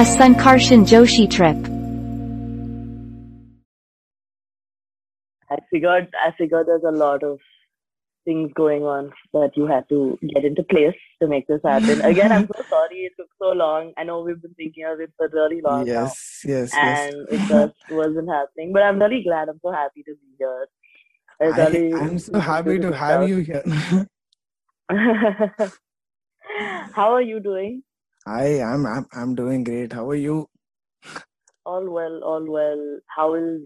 A Sankarshan Joshi trip. I figured I figured there's a lot of things going on that you had to get into place to make this happen. Again, I'm so sorry it took so long. I know we've been thinking of it for really long now, Yes, yes, yes. and it just wasn't happening. But I'm really glad. I'm so happy to be here. It's I, really I'm so happy to have you here. How are you doing? I am I'm, I'm doing great. How are you? All well, all well. How is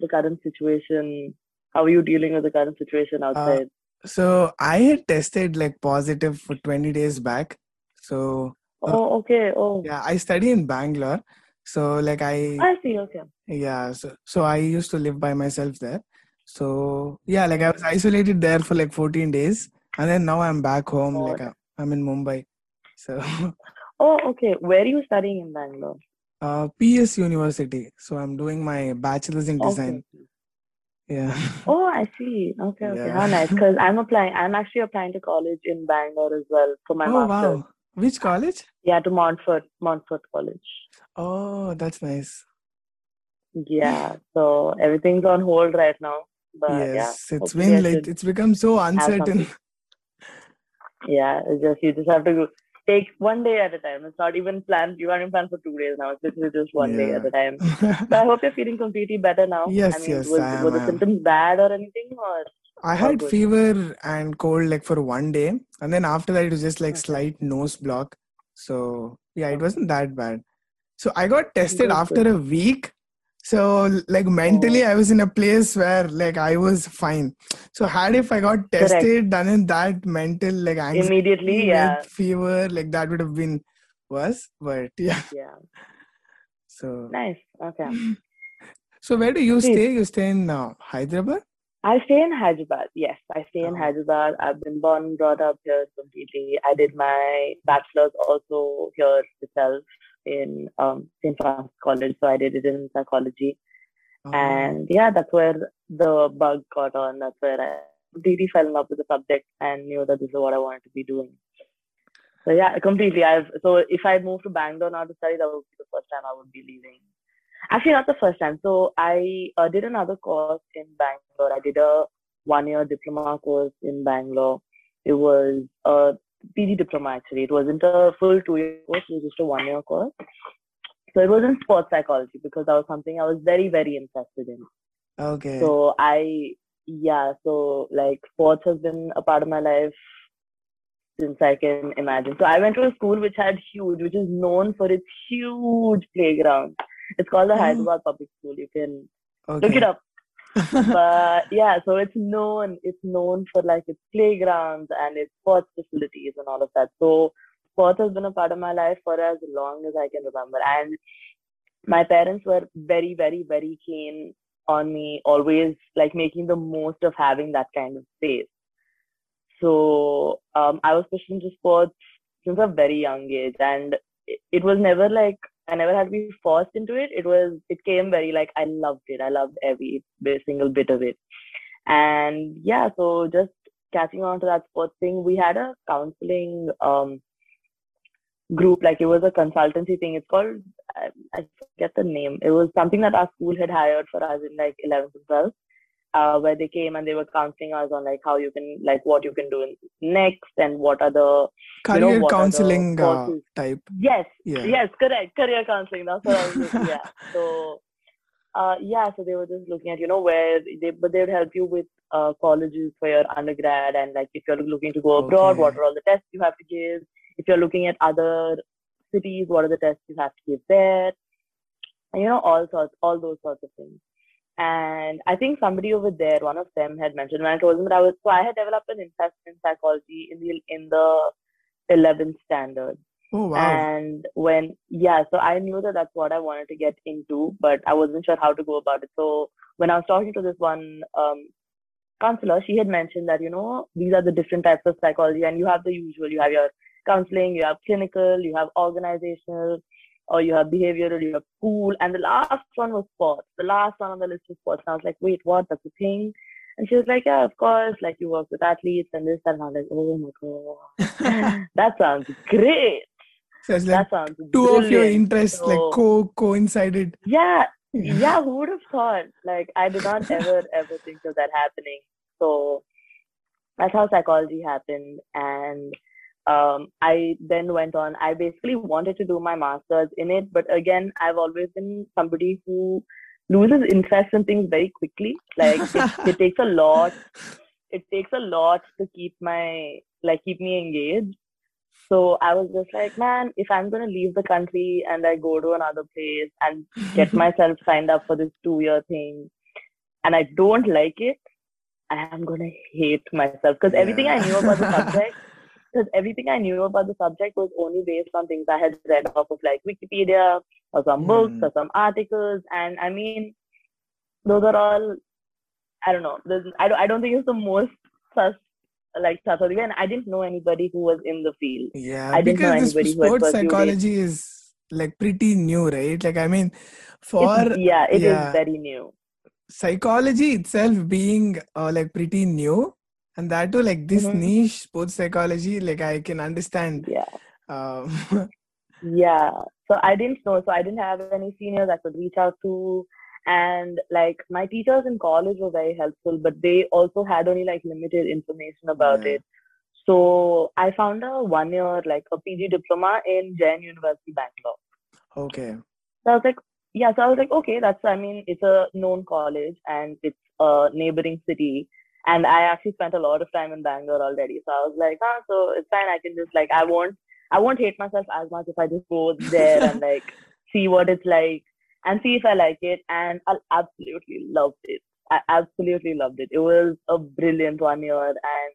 the current situation? How are you dealing with the current situation Uh, outside? So I had tested like positive for 20 days back. So uh, oh, okay. Oh, yeah, I study in Bangalore. So like I I see. Okay. yeah, so so I used to live by myself there. So yeah, like I was isolated there for like 14 days, and then now I'm back home. Like God. I- I'm in Mumbai. So Oh, okay. Where are you studying in Bangalore? uh, PES University. So I'm doing my bachelor's in Okay. design. Yeah. Oh, I see. Okay, okay. How nice. Because I'm applying. I'm actually applying to college in Bangalore as well for my Oh master's. wow. Which college? Yeah, to Montfort, Montfort College. Oh, that's nice. Yeah. So everything's on hold right now. But yeah, Yes, it's hopefully I been like it's become so uncertain. Yeah, it's just you just have to go- take one day at a time. It's not even planned. You can't even plan for two days now. It's literally just one day at a time. So I hope you're feeling completely better now. I Yes, mean, yes, was, I am. were the am. symptoms bad or anything, or I had good? fever and cold like for one day, and then after that it was just like Okay. slight nose block. So yeah, it wasn't that bad. So I got tested after good. a week. So like mentally, Oh, I was in a place where like I was fine. So had if I got correct. tested, done in that mental like anxiety Immediately, yeah, fever, like that would have been worse. But yeah, yeah. so Nice. Okay. so where do you Please. stay? You stay in uh, Hyderabad? I stay in Hyderabad. Yes, I stay in Oh. Hyderabad. I've been born and brought up here completely. I did my bachelor's also here itself in um, St. Francis College. So I did it in psychology. Oh, And yeah, that's where the bug got on. That's where I completely fell in love with the subject and knew that this is what I wanted to be doing. So yeah, completely. I've so if I move to Bangalore now to study, that would be the first time I would be leaving. Actually, not the first time. So I uh, did another course in Bangalore. I did a one-year diploma course in Bangalore. It was a PG diploma actually. It wasn't a full two-year course. It was just a one-year course. So it was in sports psychology because that was something I was very, very interested in. okay. So I, yeah, so like sports has been a part of my life since I can imagine. So I went to a school which had huge, which is known for its huge playground. It's called the Oh. Hyderabad Public School. You can look it up. But yeah, so it's known, it's known for like its playgrounds and its sports facilities and all of that. So sports has been a part of my life for as long as I can remember. And my parents were very, very, very keen on me always like making the most of having that kind of space. So um, I was pushed into sports since a very young age, and it, it was never like I never had to be forced into it. It was it came very like I loved it. I loved every single bit of it, and yeah. So just catching on to that sports thing, we had a counseling um, group. Like it was a consultancy thing. It's called I, forget the name. It was something that our school had hired for us in like 11th and 12th uh, where they came and they were counseling us on like how you can like what you can do next and what are the you know Career the counseling uh, type. Yes, Yeah. yes, correct. Career counseling. That's what I was looking yeah. So uh yeah, so they were just looking at, you know, where they but they would help you with uh colleges for your undergrad and like if you're looking to go abroad, what are all the tests you have to give? If you're looking at other cities, what are the tests you have to give there? And you know, all sorts all those sorts of things. And I think somebody over there, one of them had mentioned when I told them that I was so I had developed an interest in psychology in the in the eleventh standard. Oh wow. And when, yeah, so I knew that that's what I wanted to get into, but I wasn't sure how to go about it. So when I was talking to this one um, counselor, she had mentioned that, you know, these are the different types of psychology, and you have the usual. You have your counseling, you have clinical, you have organizational, or you have behavioral, you have school, and the last one was sports. The last one on the list was sports. And I was like, wait, what? That's a thing? And she was like, yeah, of course. Like you work with athletes and this, and I was like, oh my god, that sounds great. So it's like that sounds two of your brilliant. interests like co coincided. Yeah, yeah, who would have thought? Like, I did not ever, ever think of that happening. So that's how psychology happened. And um, I then went on. I basically wanted to do my master's in it, but again, I've always been somebody who loses interest in things very quickly. Like, it, it takes a lot. It takes a lot to keep my like keep me engaged. So I was just like, man, if I'm gonna leave the country and I go to another place and get myself signed up for this two year thing and I don't like it, I am gonna hate myself because everything I knew about the Yeah. subject because everything I knew about the subject was only based on things I had read off of like Wikipedia or some books Mm. or some articles and I mean those are all I don't know. I don't, I don't think it's the most sus like trustworthy and I didn't know anybody who was in the field Yeah, I didn't because the anybody sports psychology is like pretty new, right? Like, I mean, for It's- yeah it is yeah. very new psychology itself being uh, like pretty new, and that too, like this Mhm. niche sports psychology, like I can understand. yeah Um, Yeah. So I didn't know. So I didn't have any seniors I could reach out to. And like my teachers in college were very helpful, but they also had only like limited information about Yeah. it. So I found a one year, like a PG diploma in Jain University, Bangalore. okay. So I was like, yeah, so I was like, okay, that's, I mean, it's a known college and it's a neighboring city. And I actually spent a lot of time in Bangalore already. So I was like, ah, so it's fine. I can just like, I won't, I won't hate myself as much if I just go there and like see what it's like and see if I like it. And I absolutely loved it. I absolutely loved it. It was a brilliant one year and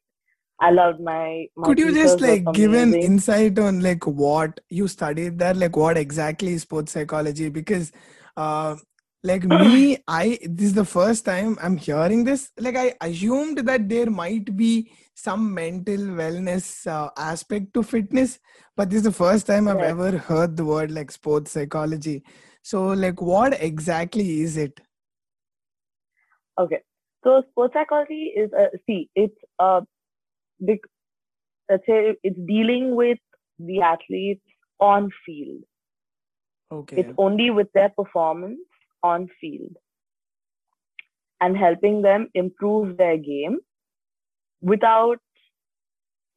I loved my, my Could you just like give an insight on like what you studied there, like what exactly is sports psychology? Because, uh, like me, I this is the first time I'm hearing this. Like I assumed that there might be some mental wellness uh, aspect to fitness, but this is the first time I've ever heard the word like sports psychology. So, like, what exactly is it? Okay. So sports psychology is a see, it's a big let's say it's dealing with the athletes on field. Okay. It's only with their performance on field and helping them improve their game without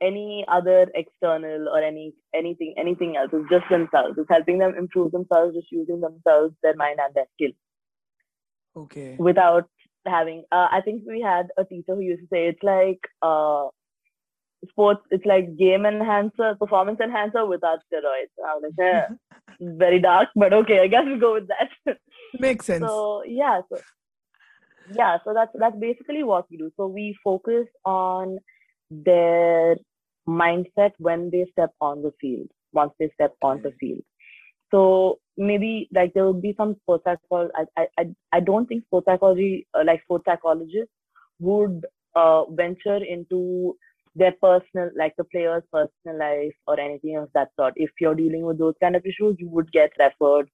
any other external or any anything anything else. It's just themselves. It's helping them improve themselves, just using themselves, their mind and their skill. Okay. without having uh, i think we had a teacher who used to say it's like uh sports it's like game enhancer performance enhancer without steroids i was like eh, very dark but okay i guess we go with that Makes sense. so yeah so yeah so that's that's basically what we do. So we focus on their mindset when they step on the field once they step on the field. So maybe like there will be some sports psychology I, I i don't think sports psychology uh, like sports psychologists would uh, venture into their personal like the player's personal life or anything of that sort. If you're dealing with those kind of issues you would get referred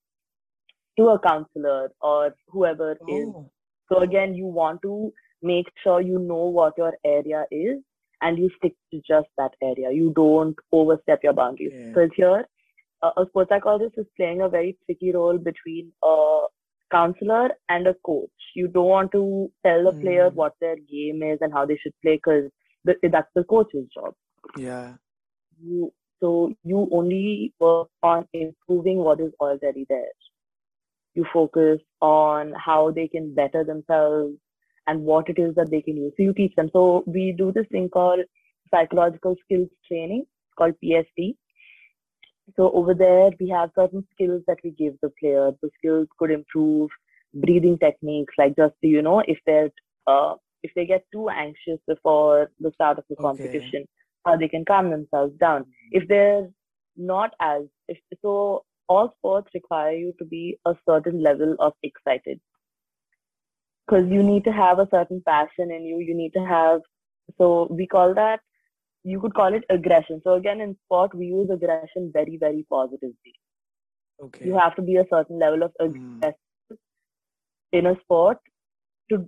to a counselor or whoever is Oh, so again, you want to make sure you know what your area is and you stick to just that area. You don't overstep your boundaries. Yeah. Because here, a, a sports psychologist is playing a very tricky role between a counselor and a coach. You don't want to tell the player Mm. what their game is and how they should play because that's the coach's job. yeah. You so you only work on improving what is already there. You focus on how they can better themselves and what it is that they can use. So you teach them. So we do this thing called psychological skills training called PST. So over there we have certain skills that we give the player. The skills could improve breathing techniques, like just you know if they're uh, if they get too anxious before the start of the Okay. competition, how they can calm themselves down. If they're not as if so all sports require you to be a certain level of excited because you need to have a certain passion in you you need to have so we call that you could call it aggression so again in sport we use aggression very very positively Okay. you have to be a certain level of Mm. in a sport to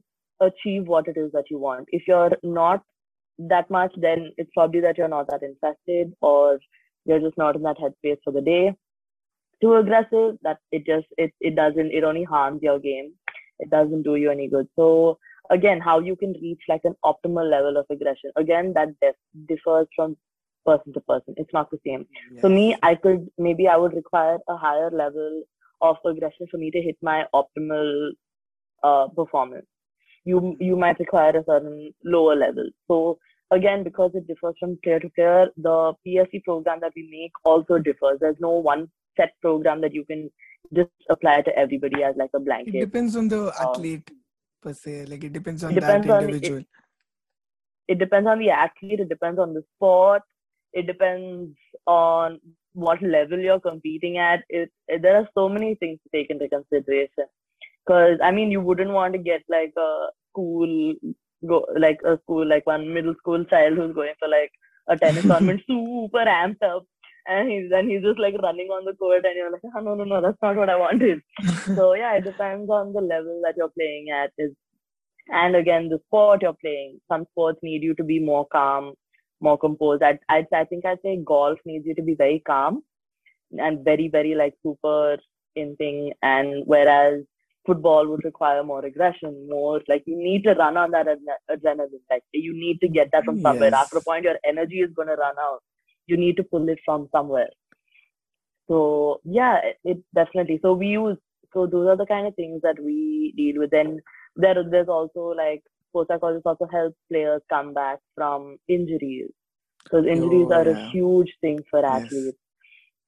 achieve what it is that you want if you're not that much then it's probably that you're not that interested or you're just not in that headspace for the day. Too aggressive, that it just it it doesn't it only harms your game. It doesn't do you any good. So again, how you can reach like an optimal level of aggression. Again, that def- differs from person to person. It's not the same. Yes. For me, I could maybe I would require a higher level of aggression for me to hit my optimal uh, performance. You you might require a certain lower level. So again, because it differs from player to player, the PST program that we make also differs. There's no one set program that you can just apply to everybody as like a blanket. it depends on the Um, athlete per se. Like it depends on depends that on- it- individual. it depends on the athlete it depends on the sport it depends on what level you're competing at it, it- there are so many things to take into consideration because i mean you wouldn't want to get like a school go like a school like one middle school child who's going for like a tennis tournament super amped up and he's and he's just like running on the court and you're like oh, no no no that's not what i wanted. So yeah it depends on the level that you're playing at. Is and again the sport you're playing. Some sports need you to be more calm more composed. I i, I think i'd say golf needs you to be very calm and very very like super in thing. And whereas football would require more aggression more like you need to run on that adrenaline. Like you need to get that from somewhere. Yes. after a point your energy is going to run out you need to pull it from somewhere. So yeah it, it definitely. So we use so those are the kind of things that we deal with. Then there there's also like sports psychologists also help players come back from injuries. Because injuries Oh, are yeah. a huge thing for Yes. athletes.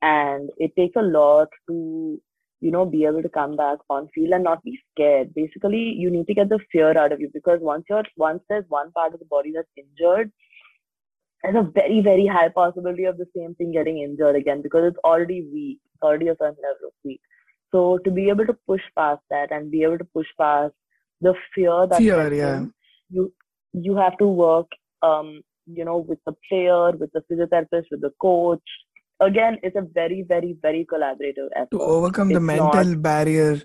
And it takes a lot to you know be able to come back on field and not be scared. Basically you need to get the fear out of you because once you're once there's one part of the body that's injured there's a very very high possibility of the same thing getting injured again because it's already weak it's already a certain level of weak so to be able to push past that and be able to push past the fear that Fear, yeah. in, you you have to work um you know with the player with the physiotherapist with the coach again it's a very very very collaborative effort to overcome the mental not- barrier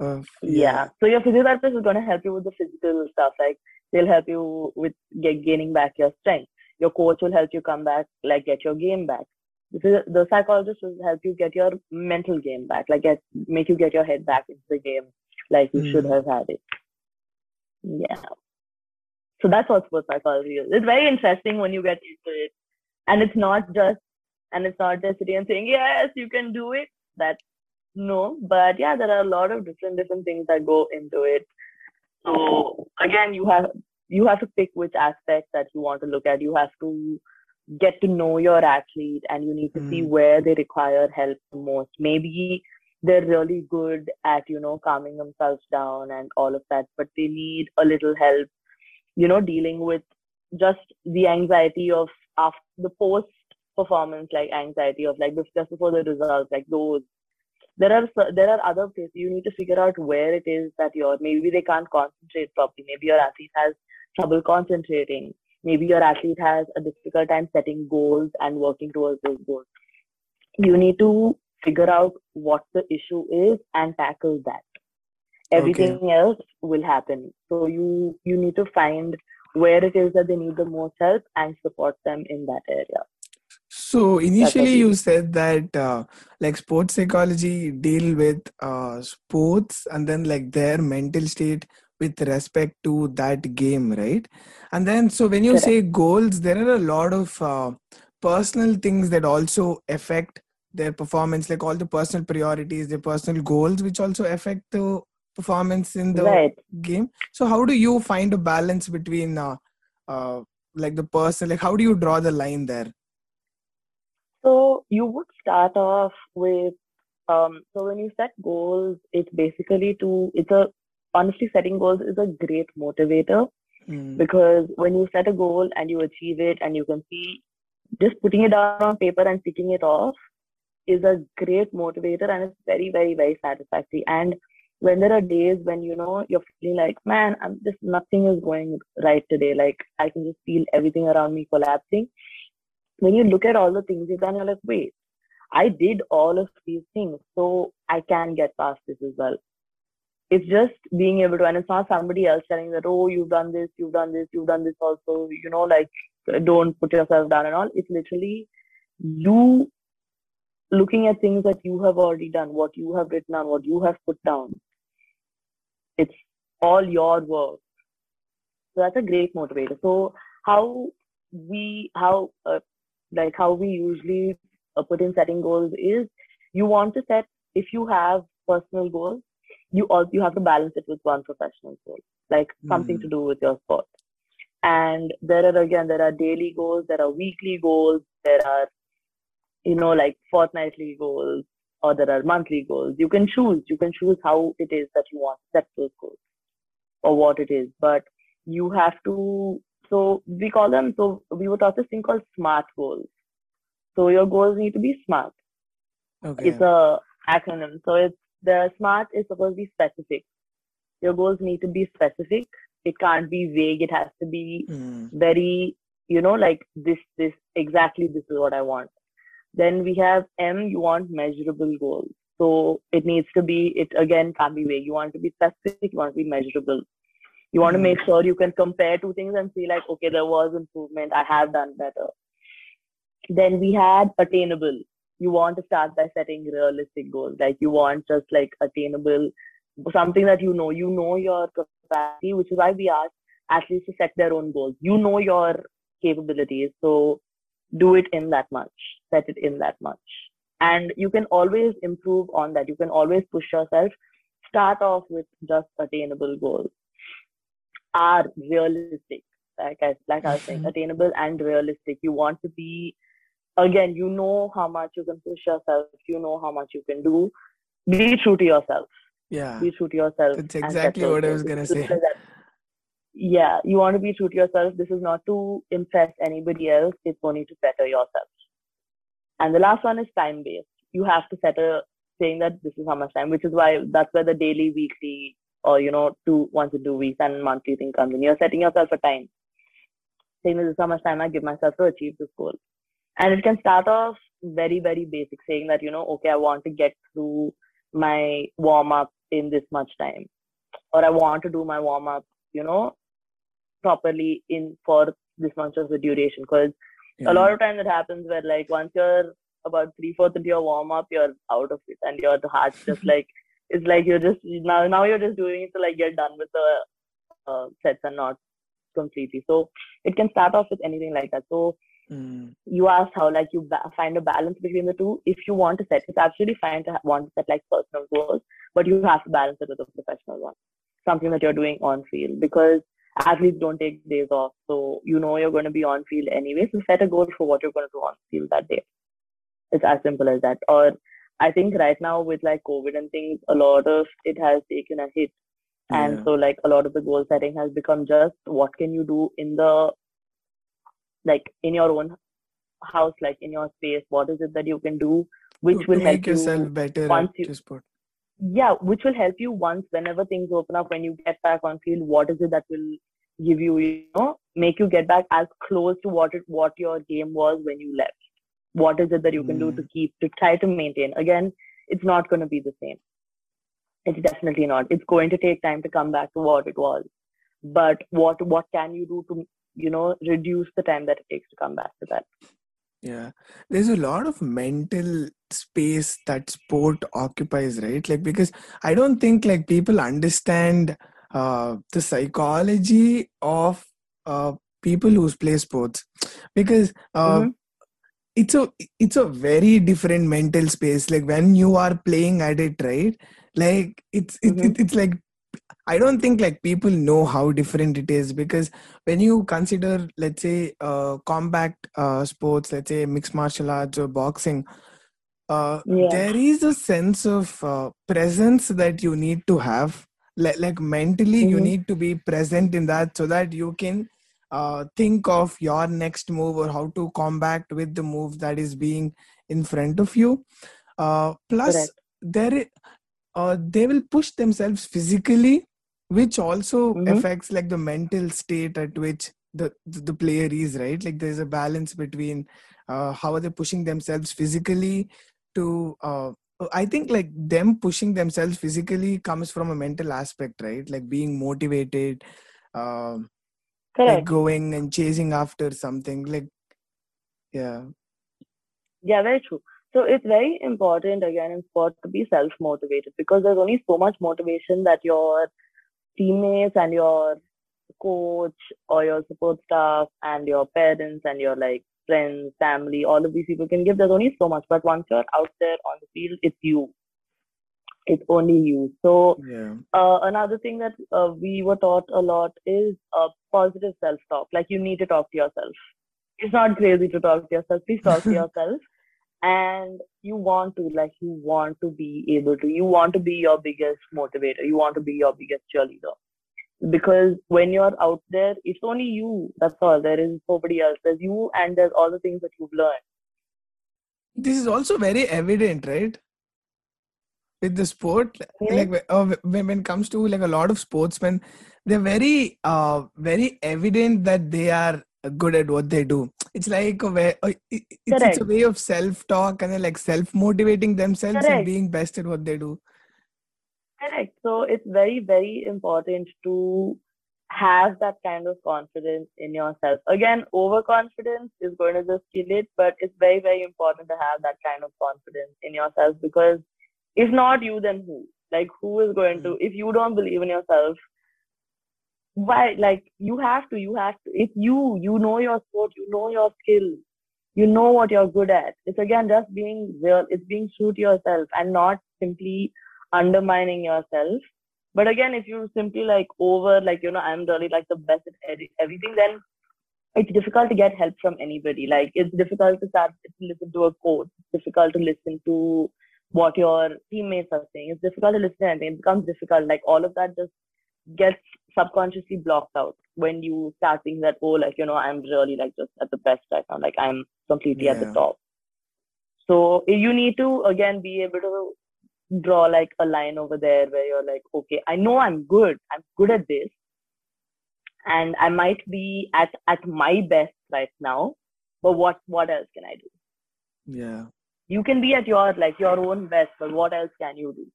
of yeah. So your physiotherapist is going to help you with the physical stuff. Like they'll help you with get, gaining back your strength. Your coach will help you come back, like get your game back. The, psychologist will help you get your mental game back, like get make you get your head back into the game, like you should Hmm. have had it. Yeah. So that's what sports psychology is. It's very interesting when you get into it, and it's not just and it's not just sitting and saying yes, you can do it. That no, but yeah, there are a lot of different different things that go into it. So again, you have you have to pick which aspect that you want to look at. You have to get to know your athlete, and you need to see Mm. where they require help the most. Maybe they're really good at you know calming themselves down and all of that, but they need a little help. You know, dealing with just the anxiety of after the post performance, like anxiety of like just before the results, like those there are there are other places you need to figure out where it is that you're maybe they can't concentrate properly maybe your athlete has trouble concentrating. Maybe your athlete has a difficult time setting goals and working towards those goals. You need to figure out what the issue is and tackle that. Everything else will happen. So you you need to find where it is that they need the most help and support them in that area. So initially, you said that uh, like sports psychology deal with uh, sports and then like their mental state with respect to that game, right? And then so when you Correct. say goals, there are a lot of uh, personal things that also affect their performance, like all the personal priorities, their personal goals, which also affect the performance in the right game. So how do you find a balance between uh, uh, like the person, like how do you draw the line there? So you would start off with um, so when you set goals, it's basically to it's a honestly setting goals is a great motivator Mm. because when you set a goal and you achieve it and you can see just putting it down on paper and ticking it off is a great motivator and it's very very very satisfactory. And when there are days when you know you're feeling like man i'm just nothing is going right today. Like i can just feel everything around me collapsing. When you look at all the things you've done you're like wait i did all of these things so i can get past this as well it's just being able to and it's not somebody else telling that oh you've done this you've done this you've done this also you know like don't put yourself down and all it's literally you looking at things that you have already done, what you have written down, what you have put down. It's all your work. So that's a great motivator. So how we how uh, like how we usually uh, put in setting goals is you want to set if you have personal goals you also you have to balance it with one professional goal like something Mm. to do with your sport. And there are again there are daily goals there are weekly goals there are you know like fortnightly goals or there are monthly goals. You can choose you can choose how it is that you want to set those goals or what it is. But you have to so we call them so we were taught this thing called smart goals. So your goals need to be smart. Okay. it's a acronym. So it's the smart is supposed to be specific. Your goals need to be specific. It can't be vague. It has to be Mm. very you know like this this exactly this is what i want. Then we have m you want measurable goals. So it needs to be it again can't be vague. You want to be specific you want to be measurable. You want to Mm. make sure you can compare two things and see like okay there was improvement. I have done better. Then we had attainable you want to start by setting realistic goals. Like you want just like attainable something that you know. You know your capacity which is why we ask athletes to set their own goals. You know your capabilities so do it in that much. Set it in that much. And you can always improve on that. You can always push yourself. Start off with just attainable goals. Are realistic. Like I, like I was saying Mhm. attainable and realistic. You want to be again you know how much you can push yourself. You know how much you can do. Be true to yourself. Yeah. be true to yourself That's exactly what I was gonna say. yeah you want to be true to yourself. This is not to impress anybody else. It's only to better yourself. And the last one is time based. You have to set a saying that this is how much time which is why that's where the daily weekly or you know two once in two weeks and monthly thing comes in. You're setting yourself a time. Saying this is how much time i give myself to achieve this goal and it can start off very very basic saying that you know okay i want to get through my warm up in this much time. Or i want to do my warm up you know properly in for this much of the duration. Because Yeah. a lot of times it happens where like once you're about three fourths into your warm up you're out of it. And your heart just like it's like you're just now now you're just doing it to like get done with the uh, sets and not completely. So it can start off with anything like that. So Mm. you asked how like you ba- find a balance between the two. If you want to set it's absolutely fine to ha- want to set like personal goals but you have to balance it with a professional one. Something that you're doing on field because athletes don't take days off so you know you're going to be on field anyway. So set a goal for what you're going to do on field that day. It's as simple as that. Or i think right now with like covid and things a lot of it has taken a hit. And Yeah. so like a lot of the goal setting has become just what can you do in the like in your own house like in your space what is it that you can do which to, will to help make yourself you better once you- sport. yeah which will help you once whenever things open up when you get back on field what is it that will give you you know make you get back as close to what it what your game was when you left. What is it that you can do to Mm. keep to try to maintain? Again it's not going to be the same. It's definitely not. It's going to take time to come back to what it was. But what what can you do to you know reduce the time that it takes to come back to that Yeah, there's a lot of mental space that sport occupies, right? Like because I don't think like people understand uh, the psychology of uh, people who play sports because uh, Mhm. it's a it's a very different mental space. Like when you are playing at it, right? Like it's it, Mhm. it, it's like I don't think like people know how different it is because when you consider, let's say, uh, combat uh, sports, let's say mixed martial arts or boxing, uh, Yeah. there is a sense of uh, presence that you need to have. Like, like mentally, you Mhm. need to be present in that so that you can uh, think of your next move or how to combat with the move that is being in front of you. Uh, plus, Correct. there uh, they will push themselves physically which also Mhm. affects like the mental state at which the the player is right? Like there's a balance between uh, how are they pushing themselves physically to uh, i think like them pushing themselves physically comes from a mental aspect right? Like being motivated um, like going and chasing after something like yeah. Yeah very true so it's very important again in sport to be self motivated because there's only so much motivation that your teammates and your coach or your support staff and your parents and your like friends, family, all of these people can give. There's only so much, but once you're out there on the field, it's you. It's only you. So Yeah. uh, another thing that uh, we were taught a lot is uh, positive self-talk. Like you need to talk to yourself. It's not crazy to talk to yourself. Please talk to yourself. And you want to, like, you want to be able to. You want to be your biggest motivator. You want to be your biggest cheerleader. Because when you're out there, it's only you. That's all. There is nobody else. There's you, and there's all the things that you've learned. This is also very evident, right? With the sport, Yeah. like uh, when when it comes to like a lot of sportsmen, they're very, uh, very evident that they are good at what they do. It's like a way, uh, it's, it's a way of self-talk and like self-motivating themselves and being best at what they do. Correct. So it's very, very important to have that kind of confidence in yourself. Again, overconfidence is going to just kill it, but it's very, very important to have that kind of confidence in yourself because if not you, then who? Like, who is going to, if you don't believe in yourself, why? Like, you have to, you have to. It's you, you know your sport, you know your skill, you know what you're good at. It's again just being real, it's being true to yourself and not simply undermining yourself. But again, if you simply like over, like, you know, I'm really like the best at everything, then it's difficult to get help from anybody. Like, it's difficult to start to listen to a coach. It's difficult to listen to what your teammates are saying. It's difficult to listen to anything. It becomes difficult. Like, all of that just gets subconsciously blocked out when you start thinking that, oh, like, you know, I'm really like just at the best right now. Like, I'm completely at the top. So eh, you need to again be able to draw like a line over there where you're like, okay, I know I'm good. I'm good at this. And I might be at, at my best right now. But what what else can I do? Yeah. You can be at your like your own best, but what else can you do?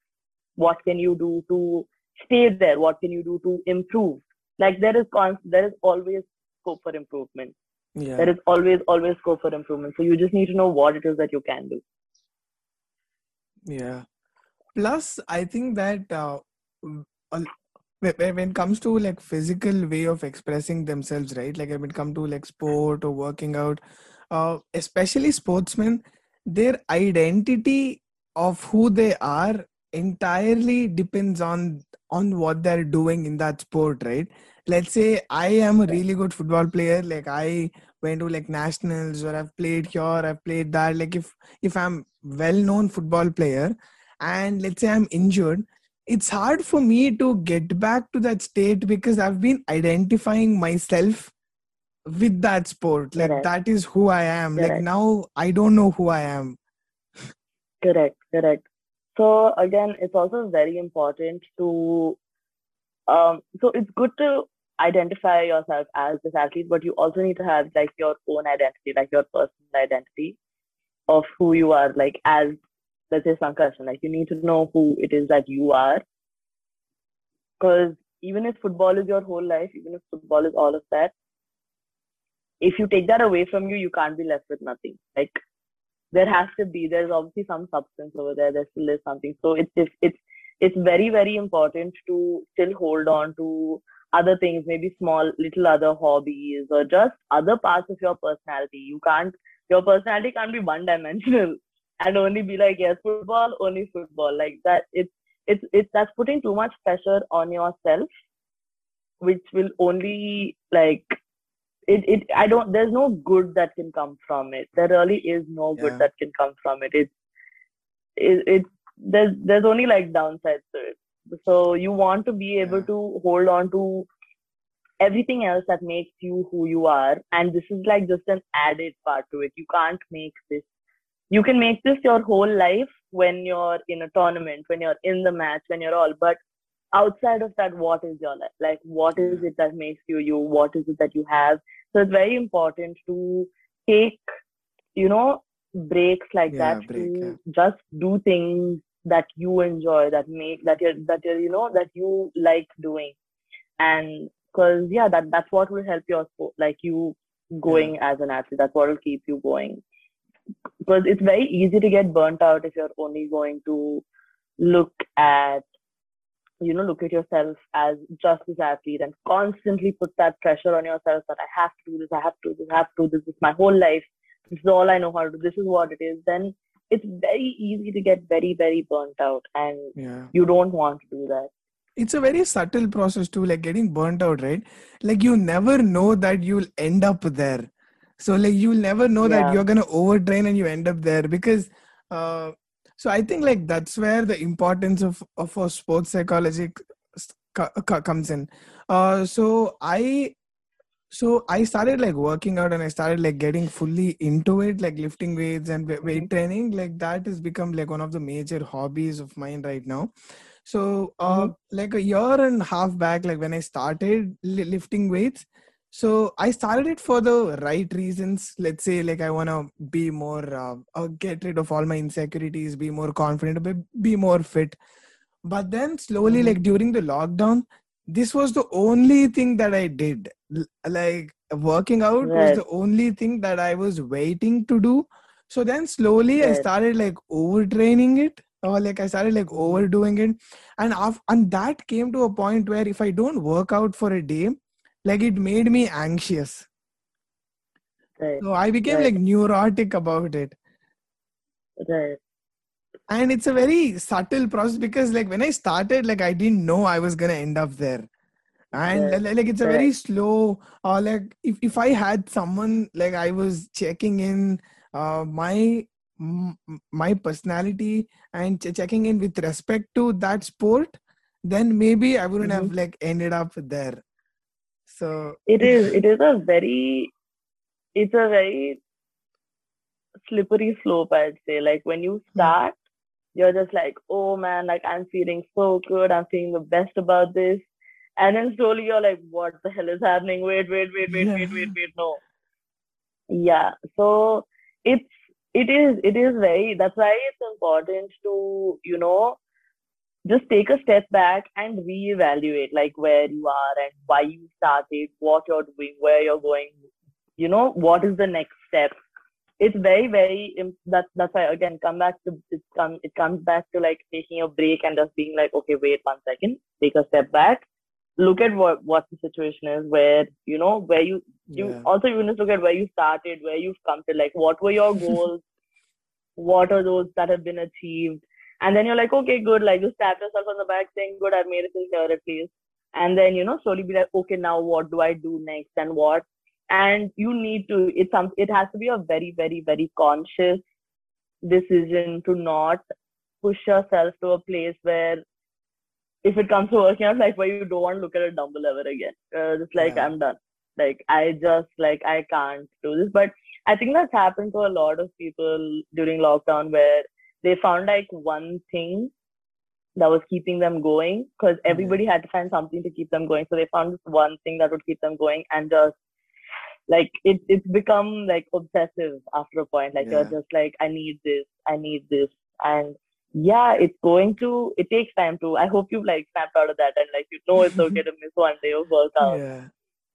What can you do to stay there? What can you do to improve? Like there is there is always scope for improvement. Yeah. There is always always scope for improvement. So you just need to know what it is that you can do. Yeah. Plus, I think that uh, w- al- whe- whe- when it comes to like physical way of expressing themselves, right? Like when it comes to like sport or working out, uh, especially sportsmen, their identity of who they are entirely depends on on what they're doing in that sport, right? Let's say I am a really good football player, like I went to like nationals or I've played here, I've played that. Like if if I'm well-known football player and let's say I'm injured, it's hard for me to get back to that state because I've been identifying myself with that sport. Like Correct. that is who I am. Like now I don't know who I am. Correct, correct. So again, it's also very important to um so it's good to identify yourself as this athlete, but you also need to have like your own identity, like your personal identity of who you are, like as let's say some Sankarshan, like you need to know who it is that you are. Because even if football is your whole life, even if football is all of that, if you take that away from you, you can't be left with nothing. Like there has to be there's obviously some substance over there there still is something. So it's it's it's it's very very important to still hold on to other things maybe small little other hobbies or just other parts of your personality. You can't your personality can't be one dimensional and only be like yes football only football. Like that it's it's it's that's putting too much pressure on yourself which will only like it, it I don't there's no good that can come from it. There really is no good Yeah. that can come from it. It's it, it there's there's only like downsides to it. So you want to be able Yeah. to hold on to everything else that makes you who you are. And this is like just an added part to it. You can't make this you can make this your whole life when you're in a tournament, when you're in the match, when you're all, but outside of that, what is your life? Like, what is it that makes you you? What is it that you have? So it's very important to take, you know, breaks like Yeah, that break, to just do things that you enjoy, that make that you're that you're you know that you like doing, and because yeah, that that's what will help your sport, like you going as an athlete. That's what will keep you going. because it's very easy to get burnt out if you're only going to look at you know look at yourself as just this athlete and constantly put that pressure on yourself that i have to do this i have to do this i have to do this this is my whole life. This is all i know how to do. This is what it is. Then it's very easy to get very very burnt out and yeah. you don't want to do that. It's a very subtle process too like getting burnt out right? Like you never know that you'll end up there. So like you'll never know that you're gonna overtrain and you end up there because uh so i think like that's where the importance of of a sports psychology c- comes in. Uh so i so i started like working out and i started like getting fully into it like lifting weights and weight training. Like that has become like one of the major hobbies of mine right now. So uh like a year and a half back like when i started li- lifting weights so i started it for the right reasons. Let's say like i want to be more uh, uh, get rid of all my insecurities be more confident be, be more fit. But then slowly Mhm. like during the lockdown this was the only thing that i did. Like working out was the only thing that i was waiting to do. So then slowly i started like overtraining it or like i started like overdoing it. And af- and that came to a point where if i don't work out for a day like it made me anxious. Right so i became Right. like neurotic about it. Right. And it's a very subtle process because like when i started like i didn't know i was gonna end up there. And Right. like it's a very slow or like if, if i had someone like i was checking in uh my m- my personality and ch- checking in with respect to that sport then maybe i wouldn't have like ended up there so it is it is a very it's a very slippery slope i'd say. Like when you hmm. start you're just like oh man like i'm feeling so good. I'm feeling the best about this. And then slowly you're like what the hell is happening? Wait wait wait wait wait wait wait no. Yeah. So it's it is it is very that's why it's important to you know just take a step back and reevaluate like where you are and why you started what you're doing where you're going you know what is the next step. It's very very im- that's that's why again come back to it come it comes back to like taking a break and just being like okay wait one second take a step back look at what what the situation is where you know where you you yeah. also you need to look at where you started where you've come to like what were your goals? What are those that have been achieved and then you're like okay good. Like you tap yourself on the back saying good i've made it till here at least and then you know slowly be like okay now what do i do next and what? And you need to it's some it has to be a very very very conscious decision to not push yourself to a place where if it comes to working out like where you don't want to look at a dumbbell ever again. Uh, just like Yeah. i'm done. Like i just like i can't do this. But i think that's happened to a lot of people during lockdown where they found like one thing that was keeping them going because mm-hmm. everybody had to find something to keep them going. So they found this one thing that would keep them going and just like it, it's become like obsessive after a point. Like Yeah. you're just like i need this i need this. And yeah it's going to it takes time to i hope you like snapped out of that and like you know it's okay to miss one day of workout. Yeah.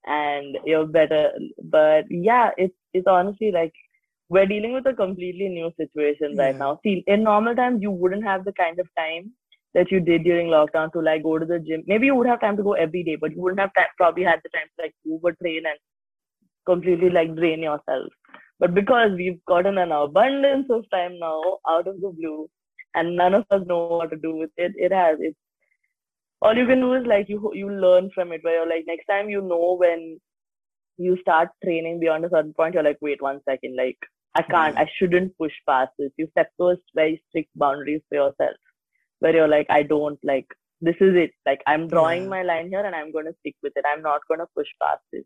And you're better but yeah it's it's honestly like we're dealing with a completely new situation right now. See in normal times you wouldn't have the kind of time that you did during lockdown to like go to the gym. Maybe you would have time to go every day but you wouldn't have time, probably had the time to like uber train and completely like drain yourself. But because we've gotten an abundance of time now out of the blue and none of us know what to do with it it has it's all you can do is like you you learn from it where you're like next time you know when you start training beyond a certain point you're like wait one second like i can't i shouldn't push past this you set those very strict boundaries for yourself where you're like i don't like this is it like i'm drawing Yeah. my line here and i'm going to stick with it i'm not going to push past this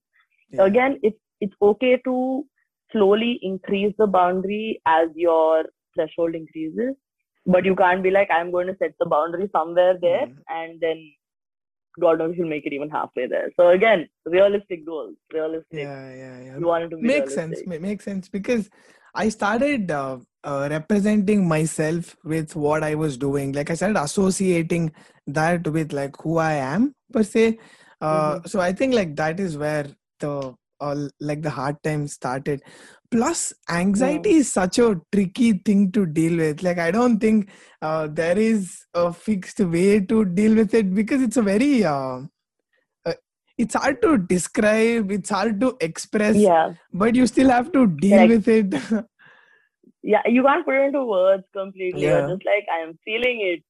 yeah. again it's it's okay to slowly increase the boundary as your threshold increases but you can't be like i'm going to set the boundary somewhere there Mhm. and then god knows you'll make it even halfway there so again realistic goals realistic yeah yeah yeah you want it to be makes sense realistic. ma- makes sense because i started uh, uh, representing myself with what i was doing. Like i started associating that with like who i am per se. Uh, Mhm. so i think like that is where the uh, like the hard times started. Plus anxiety is such a tricky thing to deal with. Like i don't think uh, there is a fixed way to deal with it because it's a very uh, it's hard to describe it's hard to express Yeah. but you still have to deal Like- with it Yeah. You can't put it into words completely. Yeah. You're just like, I am feeling it.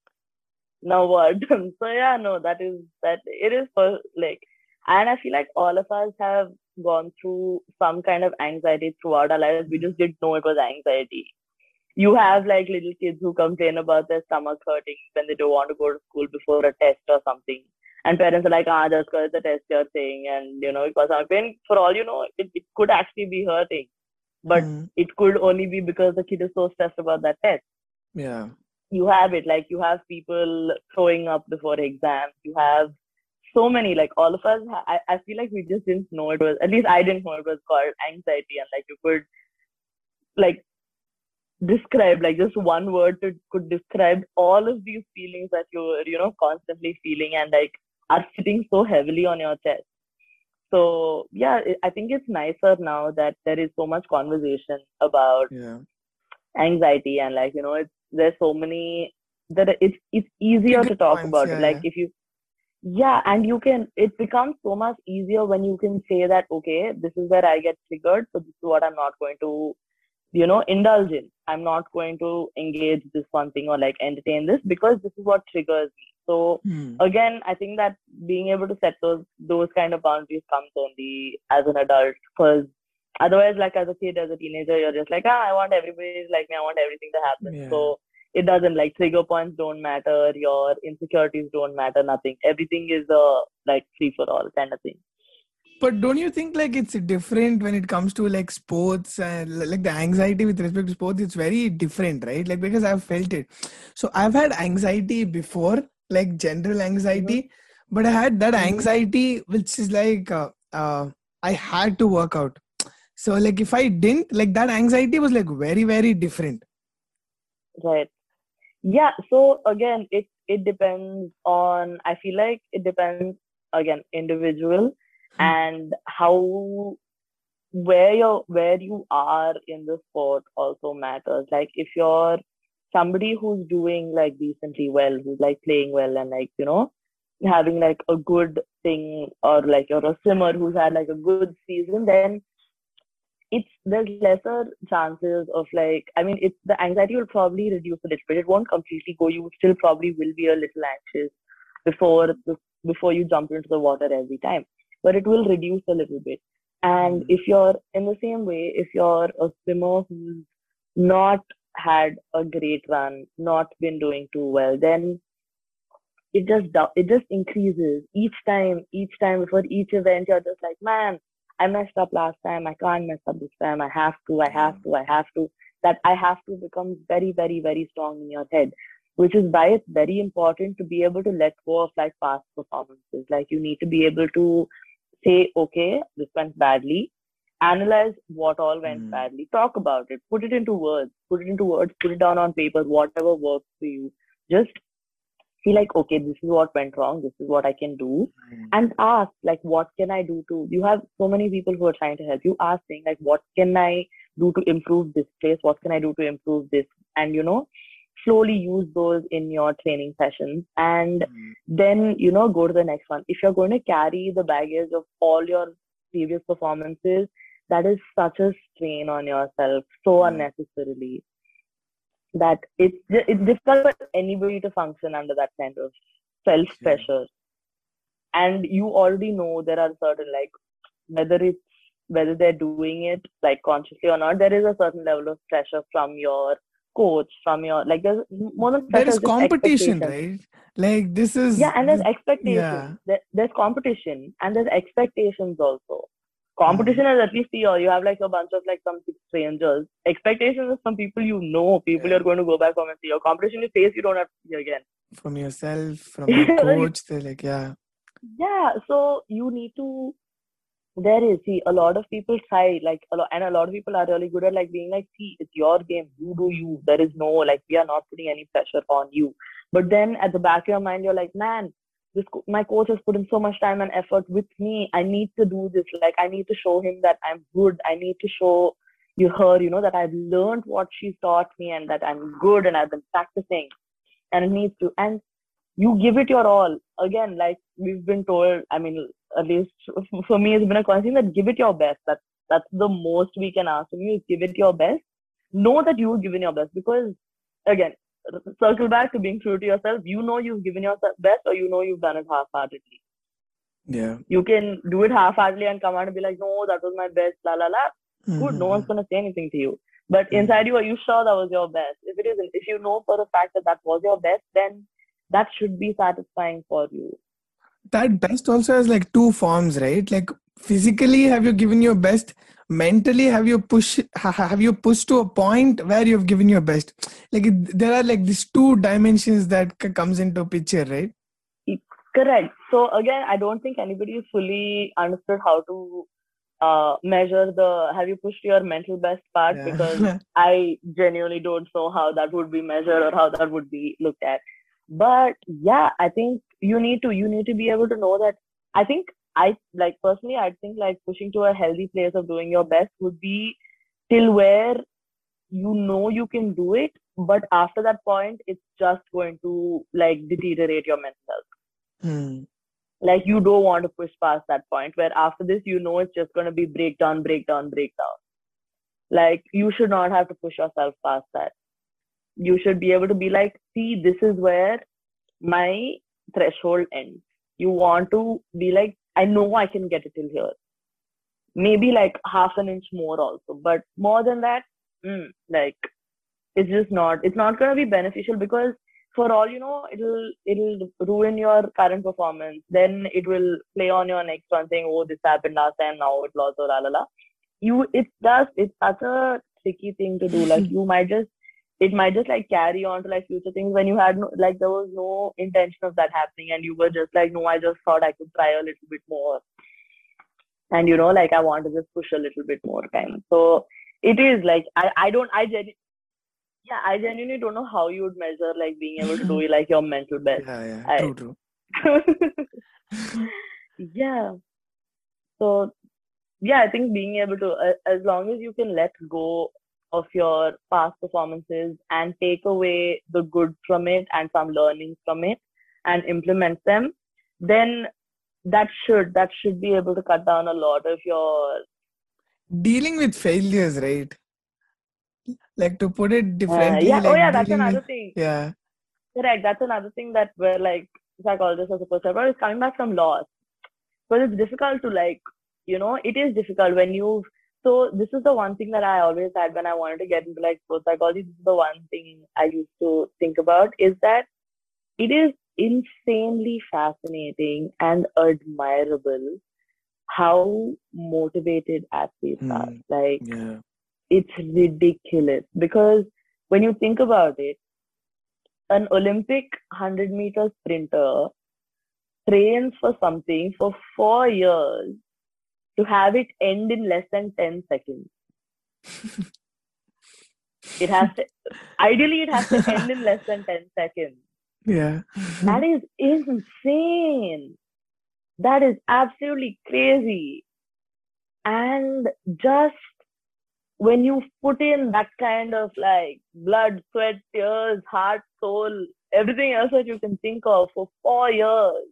Now what? so yeah, no, that is that it is for like and I feel like all of us have gone through some kind of anxiety throughout our lives. We just didn't know it was anxiety. You have like little kids who complain about their stomach hurting when they don't want to go to school before a test or something. And parents are like, ah, just because it's a test you're saying, and you know, because I'm pain, for all you know, it, it could actually be hurting. But Mm, it could only be because the kid is so stressed about that test. yeah You have it, like you have people throwing up before exams. You have so many, like all of us. I, I feel like we just didn't know it was. At least I didn't know it was called anxiety, and like you could, like, describe like just one word to could describe all of these feelings that you're you know constantly feeling and like are sitting so heavily on your chest. So yeah, I- think it's nicer now that there is so much conversation about yeah anxiety and like you know it's there's so many that it's it's easier to talk points, about yeah, it like yeah. if you yeah and you can it becomes so much easier when you can say that okay this is where i get triggered so this is what i'm not going to you know indulge in i'm not going to engage this one thing or like entertain this because this is what triggers me so Hmm. again i think that being able to set those those kind of boundaries comes only as an adult because otherwise like as a kid as a teenager you're just like ah i want everybody like me i want everything to happen Yeah. so it doesn't like trigger points don't matter your insecurities don't matter nothing everything is a like free for all kind of thing But don't you think like it's different when it comes to like sports and like the anxiety with respect to sports? It's very different, right? Like because I've felt it. So I've had anxiety before, like general anxiety, but I had that Mhm. anxiety which is like uh, uh, I had to work out. So like if I didn't, like that anxiety was like very very different. right yeah so again it it depends on i feel like it depends again individual Hmm. and how where you where you are in the sport also matters like if you're somebody who's doing like decently well who's like playing well and like you know having like a good thing or like you're a swimmer who's had like a good season then it's there's lesser chances of like I mean it's the anxiety will probably reduce a little bit. It won't completely go. You still probably will be a little anxious before the, before you jump into the water every time. But it will reduce a little bit. And Mm. if you're in the same way, if you're a swimmer who's not had a great run, not been doing too well, then it just it just increases each time. Each time before each event, you're just like, man, I messed up last time. I can't mess up this time. I have to. I have to. I have to. That I have to becomes very, very, very strong in your head. Which is why it's very important to be able to let go of like past performances. Like you need to be able to say, okay, this went badly. Analyze what all went Mm. badly. Talk about it. Put it into words. Put it into words. Put it down on paper. Whatever works for you. Just feel like, okay, this is what went wrong. This is what I can do and ask like what can i do to you have so many people who are trying to help you ask saying like what can i do to improve this place what can i do to improve this and you know slowly use those in your training sessions and Mm. then you know go to the next one if you're going to carry the baggage of all your previous performances that is such a strain on yourself so Mm. unnecessarily that it's it's difficult for anybody to function under that kind of self pressure and you already know there are certain like whether it's whether they're doing it like consciously or not there is a certain level of pressure from your coach from your like there's more than There pressure, is competition, right? Like this is yeah and there's expectations yeah. there, there's competition and there's expectations also competition is at least your uh, you have like a bunch of like some strangers expectations is from people you know people Yeah. you're going to go back home and see your competition you face you don't have to see again from yourself, from your coach. They're like, yeah, yeah so you need to there is see a lot of people try like a lot and a lot of people are really good at like being like see it's your game you do you there is no like we are not putting any pressure on you but then at the back of your mind you're like man this my coach has put in so much time and effort with me i need to do this like i need to show him that i'm good i need to show you her, you know, that I've learned what she taught me and that I'm good and I've been practicing and it needs to and you give it your all. Again, like we've been told, I mean, at least for me it's been a constant that give it your best. That's that's the most we can ask from you is give it your best. Know that you've given your best because again, circle back to being true to yourself. You know you've given your best or you know you've done it half-heartedly. Yeah. You can do it half-heartedly and come out and be like, no, that was my best, la la la. Good, no one's Mhm. gonna say anything to you. But Mhm. inside you, are you sure that was your best? If it isn't, if you know for a fact that that was your best, then that should be satisfying for you. That best also has like two forms, right? Like physically, have you given your best? Mentally, have you push have you pushed to a point where you've given your best? Like there are like these two dimensions that comes into picture, right? Correct. So again, I don't think anybody fully understood how to uh, measure the have you pushed your mental best part Yeah. because I genuinely don't know how that would be measured or how that would be looked at. But yeah, I think you need to you need to be able to know that. I think I like personally, I think like pushing to a healthy place of doing your best would be till where you know you can do it, but after that point, it's just going to like deteriorate your mental health. Hmm. like you don't want to push past that point where after this you know it's just going to be breakdown breakdown breakdown like you should not have to push yourself past that. You should be able to be like see this is where my threshold ends. You want to be like i know i can get it till here. Maybe like half an inch more also but more than that mm, like it's just not it's not going to be beneficial because for all you know it'll it'll ruin your current performance. Then it will play on your next one saying oh this happened last time now it lost or la la la. You it does it's such a tricky thing to do. Like you might just it might just like carry on to like future things when you had no like there was no intention of that happening and you were just like no i just thought i could try a little bit more. And you know like i want to just push a little bit more kind. So it is like i i don't i genu- yeah i genuinely don't know how you would measure like being able to do like your mental best. Yeah, yeah, I- true, true. yeah. So yeah i think being able to uh, as long as you can let go of your past performances and take away the good from it and some learnings from it and implement them then that should that should be able to cut down a lot of your Dealing with failures, right? Like to put it uh, differently. yeah oh yeah that's another with- thing Yeah. Correct. That's another thing that we're like psychologists are supposed to about is coming back from loss. Because it's difficult to like, you know, it is difficult when you so this is the one thing that I always had when I wanted to get into like sports psychology. This is the one thing I used to think about is that it is insanely fascinating and admirable how motivated athletes are. Hmm. Like Yeah. it's ridiculous because when you think about it, an Olympic 100 meter sprinter trains for something for four years to have it end in less than 10 seconds. It has to, ideally, it has to end in less than 10 seconds. Yeah. That is insane. That is absolutely crazy. And just when you put in that kind of like blood, sweat, tears, heart, soul, everything else that you can think of for four years,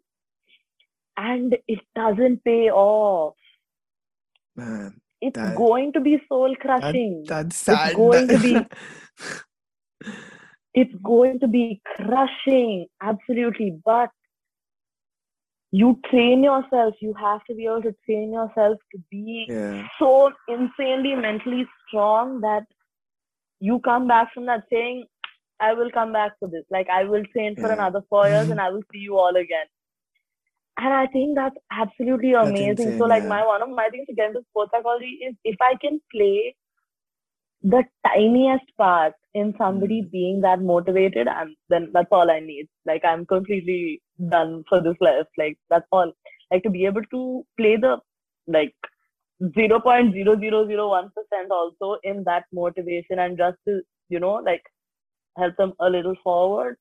and it doesn't pay off, Man, it's That- going to be soul that, crushing. that's sad. going to be- it's going to be crushing absolutely but you train yourself you have to be able to train yourself to be yeah. so insanely mentally strong that you come back from that saying i will come back for this like i will train for Yeah. another four years and i will see you all again and i think that's absolutely That's amazing. So like yeah. my one of my things to get into sports psychology is if i can play the tiniest part in somebody Mm. being that motivated and then that's all i need. Like i'm completely done for this life. Like that's all. Like to be able to play the like 0.0001% also in that motivation and just to you know like help them a little forward.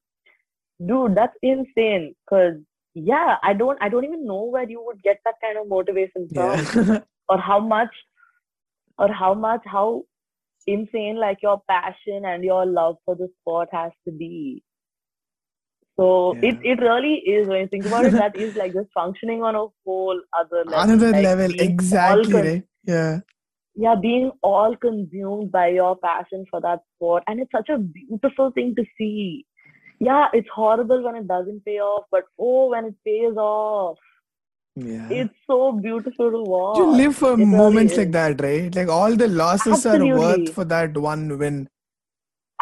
Dude that's insane. Because yeah i don't i don't even know where you would get that kind of motivation from Yeah. or how much or how much how insane like your passion and your love for the sport has to be. So Yeah. it, it really is when you think about it, that is like just functioning on a whole other level. Another like level, exactly, con- right? Yeah. yeah, being all consumed by your passion for that sport. And it's such a beautiful thing to see. Yeah, it's horrible when it doesn't pay off, but oh, when it pays off, Yeah. it's so beautiful to watch. you live for It really moments like that, right? Like all the losses are worth for that one win.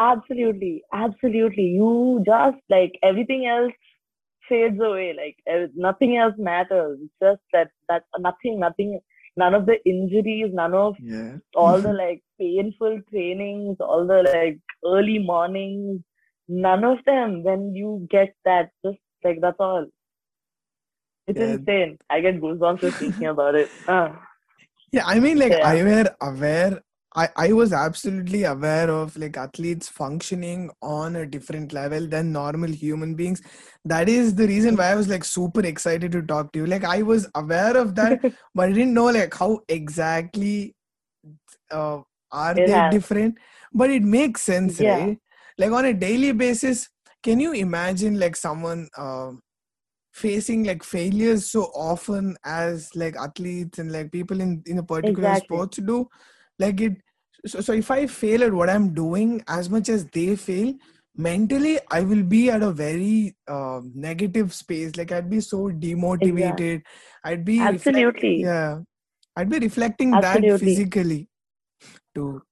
Absolutely, absolutely. You just like everything else fades away. Like nothing else matters. It's just that that nothing, nothing, none of the injuries, none of Yeah. all the like painful trainings, all the like early mornings, none of them. When you get that, just like that's all. It's Yeah. insane. I get goosebumps just thinking about it. Ah. Yeah, I mean, like Yeah. I were aware. I, I was absolutely aware of like athletes functioning on a different level than normal human beings. That is the reason why I was like super excited to talk to you. Like I was aware of that, but I didn't know like how exactly uh, are It they has- different. But it makes sense, Yeah. right? Like on a daily basis, can you imagine like someone uh, facing like failures so often as like athletes and like people in in a particular Exactly. sports do? Like it. So, so if I fail at what I'm doing as much as they fail, mentally I will be at a very uh, negative space. Like I'd be so demotivated. exactly. I'd be reflect- Absolutely. yeah. I'd be reflecting that physically too.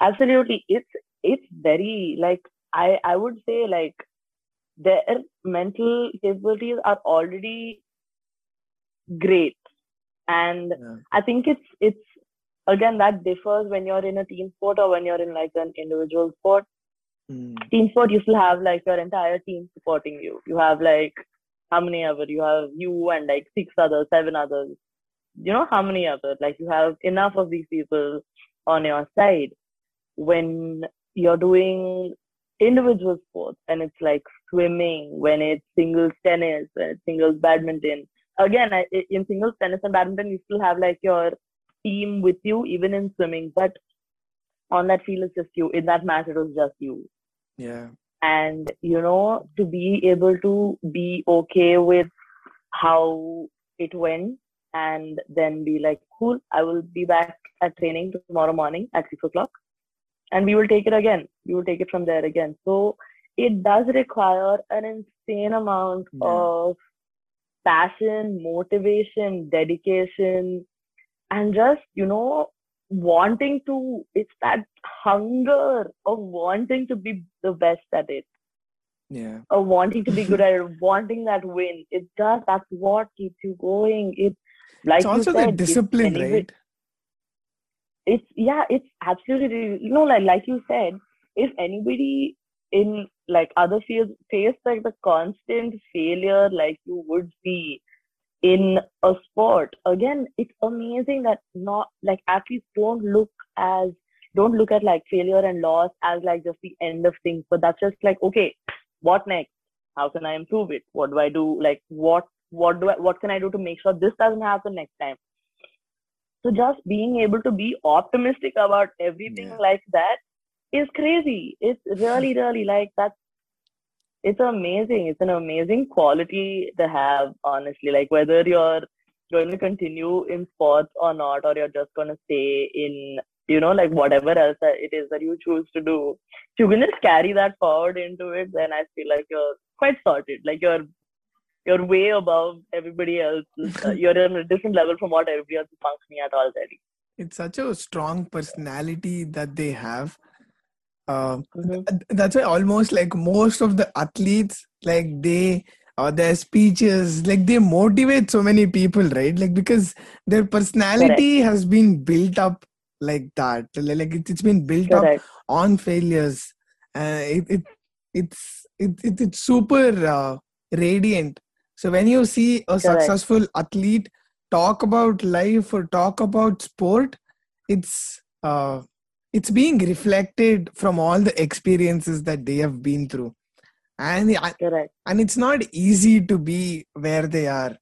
absolutely it's it's very like i i would say like their mental capabilities are already great. And Yeah. i think it's it's again that differs when you're in a team sport or when you're in like an individual sport. Mm. team sport you still have like your entire team supporting you. You have like how many ever? You have you and like six others seven others. You know how many others like you have enough of these people on your side. When you're doing individual sports and it's like swimming when it's singles tennis when it's singles badminton. Again in singles tennis and badminton you still have like your team with you even in swimming but on that field it's just you. In that match it was just you. Yeah. and you know to be able to be okay with how it went and then be like cool i will be back at training tomorrow morning at six o'clock and we will take it again we will take it from there again so it does require an insane amount Yeah. of passion motivation dedication and just you know wanting to it's that hunger of wanting to be the best at it Yeah. of wanting to be good at it wanting that win it does that's what keeps you going it's like it's also said, the discipline, right? It's yeah it's absolutely you know like like you said if anybody in like other fields face like the constant failure like you would be in a sport again it's amazing that not like athletes don't look as don't look at like failure and loss as like just the end of things but that's just like okay what next? How can i improve it? What do i do? Like what what do i what can i do to make sure this doesn't happen next time so just being able to be optimistic about everything Yeah. like that is crazy. It's really, really like that's it's amazing. It's an amazing quality to have, honestly. Like whether you're going to continue in sports or not, or you're just gonna stay in, you know, like whatever else that it is that you choose to do. If you can just carry that forward into it, then I feel like you're quite sorted. Like you're you're way above everybody else. Uh, you're on a different level from what everybody else is functioning at already. It's such a strong personality that they have. Mhm. th- that's why almost like most of the athletes, like they or their speeches, like they motivate so many people, right? Like because their personality has been built up like that. Like it, it's been built up on failures. Uh, it, it it's it, it it's super uh, radiant. So when you see a successful athlete talk about life or talk about sport, it's uh, it's being reflected from all the experiences that they have been through, and Correct. and it's not easy to be where they are.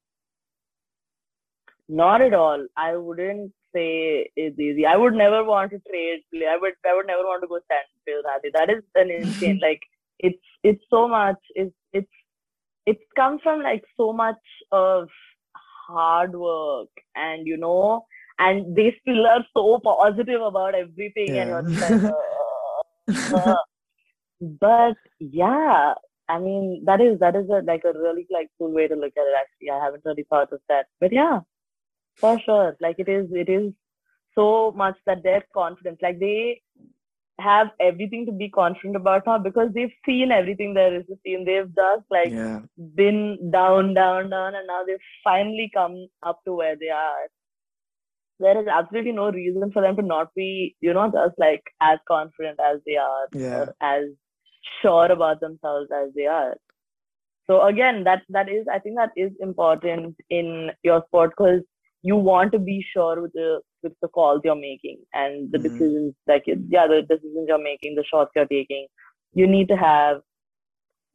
Not at all. I wouldn't say it's easy. I would never want to trade. I would I would never want to go stand still. That is an insane. like it's it's so much. It's it's it comes from like so much of hard work and you know and they still are so positive about everything Yeah. and like, uh, uh. but yeah i mean that is that is a like a really like cool way to look at it actually i haven't really thought of that but yeah for sure like it is it is so much that they're confident like they have everything to be confident about now because they've seen everything there is to see and they've just like yeah been down, down, down, and now they've finally come up to where they are. There is absolutely no reason for them to not be, you know, just like as confident as they are Yeah. or as sure about themselves as they are. So again, that that is, I think that is important in your sport because you want to be sure with the with the calls you're making and the Mhm. decisions like yeah, the decisions you're making, the shots you're taking. You need to have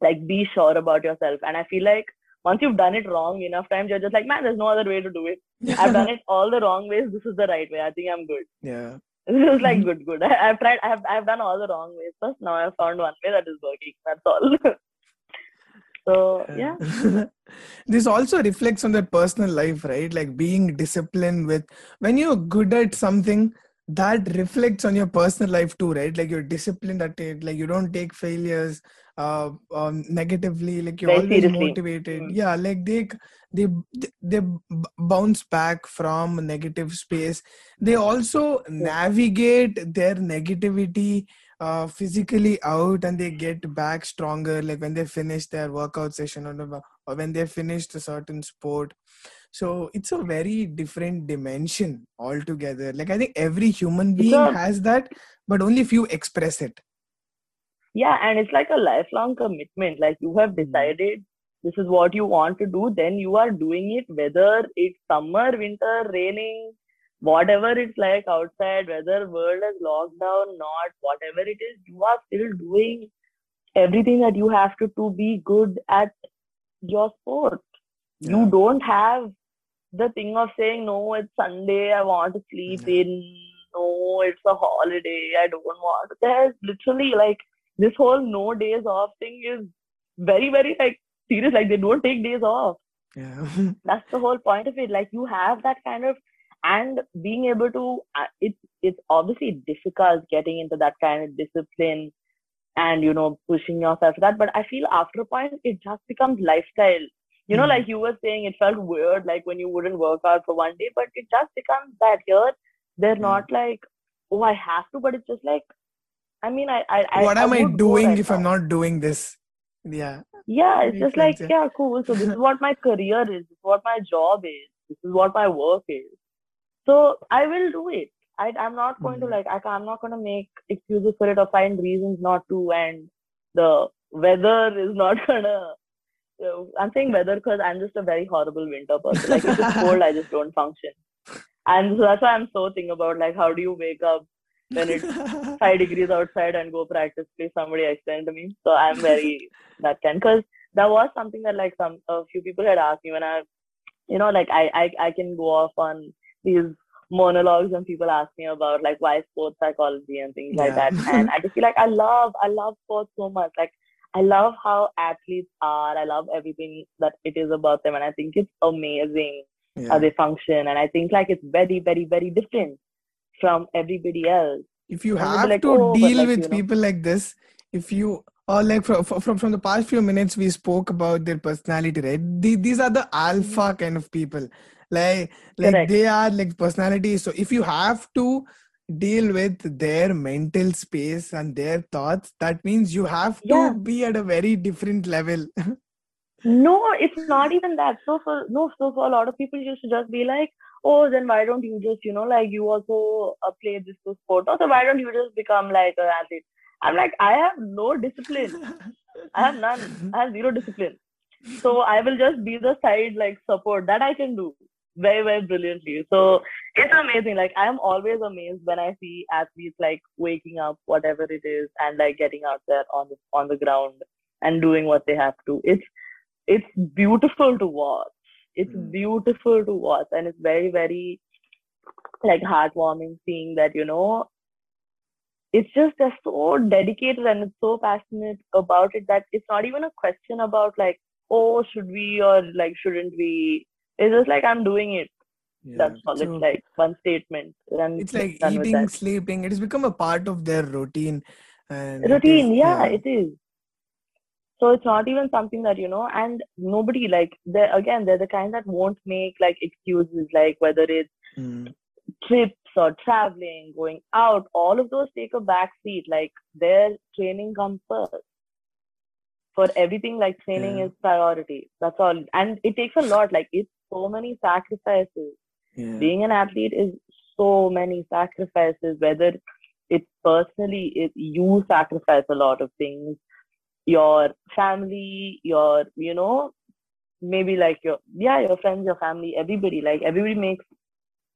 like be sure about yourself. And I feel like once you've done it wrong enough times, you're just like, man, there's no other way to do it. I've done it all the wrong ways. This is the right way. I think I'm good. yeah This is like Mhm. good, good. I, I've tried. I've I've done all the wrong ways first. Now I've found one way that is working. That's all. so yeah, this also reflects on their personal life right? Like being disciplined with when you're good at something that reflects on your personal life too right? Like you're disciplined at it like you don't take failures uh um, negatively like you're Very always seriously. motivated. Mm. yeah like they they they bounce back from negative space. They also navigate their negativity uh, physically out and they get back stronger like when they finish their workout session or, or when they finished a certain sport so it's a very different dimension altogether like i think every human being a- has that but only if you express it yeah, and it's like a lifelong commitment. Like you have Mm. decided this is what you want to do, then you are doing it, whether it's summer, winter, raining, whatever it's like outside, whether world is locked down, or not, whatever it is, you are still doing everything that you have to to be good at your sport. Yeah. You don't have the thing of saying, no, it's Sunday, I want to sleep Yeah. in. No, it's a holiday, I don't want. There's literally like this whole no days off thing is very, very like serious. Like they don't take days off. yeah That's the whole point of it. Like you have that kind of and being able to uh, it's it's obviously difficult getting into that kind of discipline and you know pushing yourself to that. But i feel after a point it just becomes lifestyle. You know Mhm. like you were saying it felt weird like when you wouldn't work out for one day but it just becomes that here they're Yeah. not like oh i have to but it's just like i mean i i, I what am i doing right if i'm not doing this? Yeah. Yeah it's just like yeah cool. So this is what my career is. This is what my job is. This is what my work is so i will do it. I, i'm not going to Mhm. like I, i'm not going to make excuses for it or find reasons not to and the weather is not gonna i'm saying weather because i'm just a very horrible winter person. Like if it's cold i just don't function. And so that's why i'm so thinking about like how do you wake up when it's five degrees outside and go practice please somebody explain to me? So i'm very that kind because that was something that like some a few people had asked me when i you know like i i, I can go off on these monologues and people ask me about like why sports psychology and things like that. And i just feel like i love i love sports so much. Like i love how athletes are. I love everything that it is about them. And i think it's amazing how they function. And i think like it's very very very different from everybody else. If you And we'll be have like, to "Oh, deal like, with you know." people like this if you or like from, from from the past few minutes we spoke about their personality right? The, these are the alpha mm-hmm. kind of people like like Correct. they are like personalities so if you have to deal with their mental space and their thoughts that means you have to Yeah. be at a very different level No, it's not even that. So for no, so for a lot of people used to just be like, oh, then why don't you just, you know, like you also uh, play this sport, or so why don't you just become like an athlete? I'm like, I have no discipline. I have none. I have zero discipline. So I will just be the side like support that I can do very very brilliantly. So it's amazing. Like I'm always amazed when I see athletes like waking up, whatever it is, and like getting out there on the on the ground and doing what they have to. It's it's beautiful to watch. It's Mm. beautiful to watch, and it's very very like heartwarming seeing that you know it's just they're so dedicated and it's so passionate about it that it's not even a question about like oh should we or like shouldn't we it's just like i'm doing it. Yeah. that's all. So it's like one statement. And it's like eating, sleeping. It has become a part of their routine. And routine. is- yeah, it is. So it's not even something that you know and nobody like they're again they're the kind that won't make like excuses like whether it's Mm. trips or traveling going out. All of those take a back seat. Like their training comes first. For everything like training Yeah. is priority. That's all. And it takes a lot. Like it's so many sacrifices. Yeah. being an athlete is so many sacrifices whether it's personally it, you sacrifice a lot of things. Your family your you know maybe like your yeah your friends your family everybody like everybody makes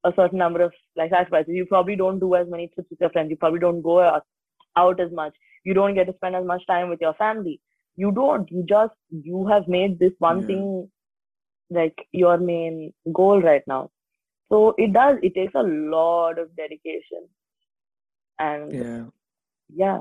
a certain number of like sacrifices. You probably don't do as many trips with your friends. You probably don't go out, out as much. You don't get to spend as much time with your family. You don't. You just you have made this one Yeah. thing like your main goal right now so it does it takes a lot of dedication and Yeah. yeah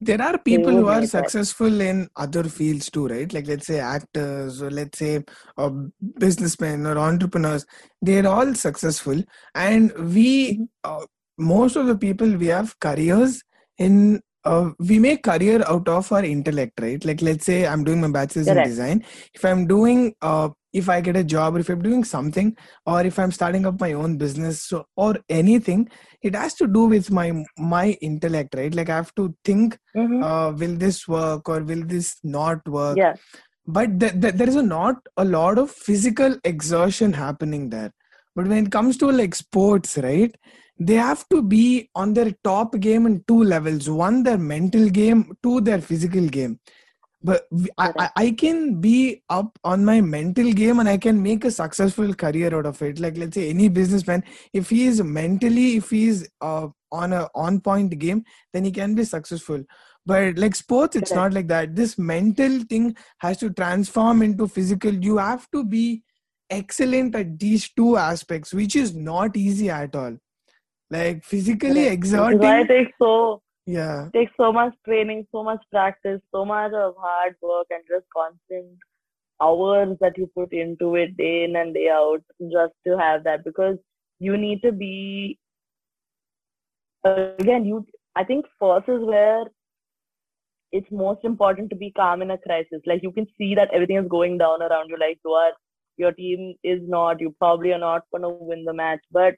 There are people who are successful in other fields too, right? Like let's say actors or let's say uh, businessmen or entrepreneurs. They're all successful, and we Mhm. uh, most of the people we have careers in. Uh, we make career out of our intellect, right? Like let's say I'm doing my bachelor's in design. If I'm doing, uh, if I get a job, or if I'm doing something, or if I'm starting up my own business, so, or anything, it has to do with my my intellect, right? Like I have to think Mhm. uh, will this work or will this not work? Yeah. But th- th- there is a not a lot of physical exertion happening there. But when it comes to like sports right they have to be on their top game in two levels. One their mental game two their physical game but I, I can be up on my mental game and i can make a successful career out of it. Like let's say any businessman if he is mentally if he is uh, on a on point game then he can be successful. But like sports it's not like that. This mental thing has to transform into physical. You have to be excellent at these two aspects which is not easy at all. Like physically exerting why it takes so yeah. Takes so much training so much practice so much of hard work and just constant hours that you put into it day in and day out just to have that because you need to be again you i think first is where it's most important to be calm in a crisis. Like you can see that everything is going down around you like you are your team is not you probably are not going to win the match but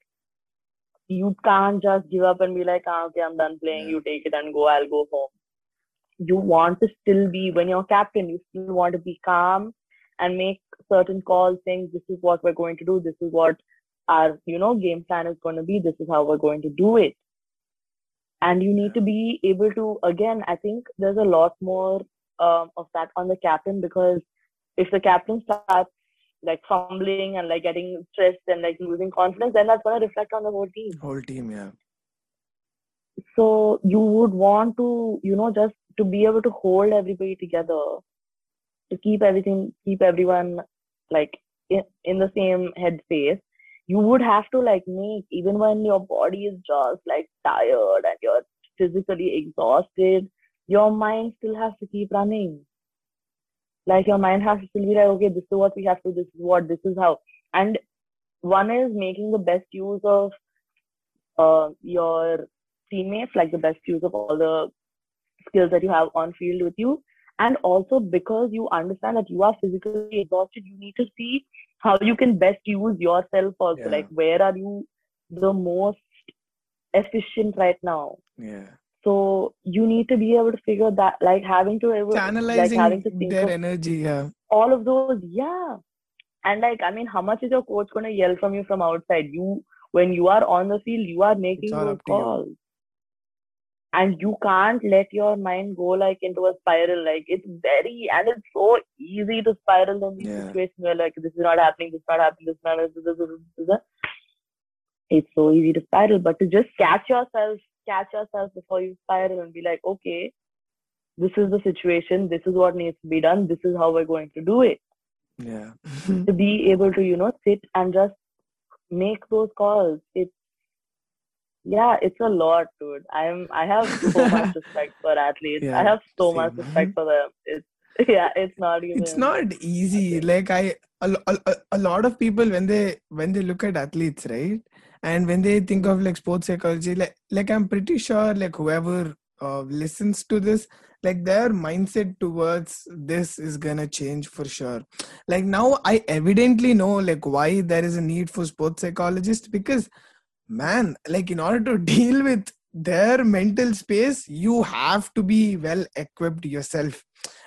you can't just give up and be like ah, okay i'm done playing. You take it and go. I'll go home. You want to still be when you're captain you still want to be calm and make certain calls saying this is what we're going to do. This is what our you know game plan is going to be. This is how we're going to do it. And you need to be able to again i think there's a lot more um, of that on the captain because if the captain starts like fumbling and like getting stressed and like losing confidence then that's going to reflect on the whole team. Whole team yeah. So you would want to you know just to be able to hold everybody together to keep everything keep everyone like in, in the same headspace. You would have to like make even when your body is just like tired and you're physically exhausted your mind still has to keep running like your mind has to be like okay this is what we have to this is what this is how and one is making the best use of uh, your teammates, like the best use of all the skills that you have on field with you. And also because you understand that you are physically exhausted, you need to see how you can best use yourself also. Yeah. Like where are you the most efficient right now? yeah So you need to be able to figure that, like having to able, like having to think their of energy yeah all of those yeah and like i mean how much is your coach going to yell from you from outside you when you are on the field you are making those to you. calls and you can't let your mind go like into a spiral like it's very and it's so easy to spiral in these Yeah. situations where like this is not happening this is not happening this is not this, is- this, is- this, is- this. it's so easy to spiral but to just catch yourself catch yourself before you spiral and be like okay this is the situation this is what needs to be done this is how we're going to do it yeah to be able to you know sit and just make those calls it's yeah, it's a lot, dude. I'm I have so much respect for athletes. Yeah, I have so same. much respect for them. It's yeah, it's not even. it's not easy like i a, a, a- lot of people when they when they look at athletes right? And when they think of like sports psychology like like i'm pretty sure like whoever uh, listens to this like their mindset towards this is gonna change for sure. Like now i evidently know like why there is a need for sports psychologists because man like in order to deal with their mental space you have to be well equipped yourself.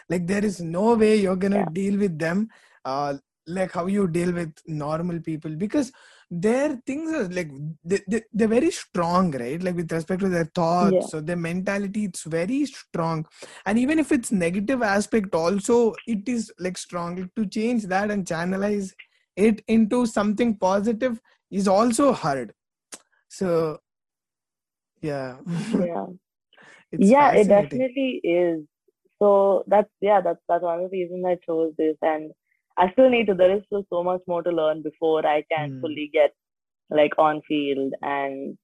Like there is no way you're gonna Yeah. deal with them uh like how you deal with normal people because their things are like they, they, they're very strong right like with respect to their thoughts Yeah. so their mentality it's very strong and even if it's negative aspect also it is like strong like, to change that and channelize it into something positive is also hard so yeah yeah. it's yeah, it definitely is. So that's yeah, that's that's one of the reasons I chose this, and I still need to. There is still so much more to learn before I can Hmm. fully get like on field and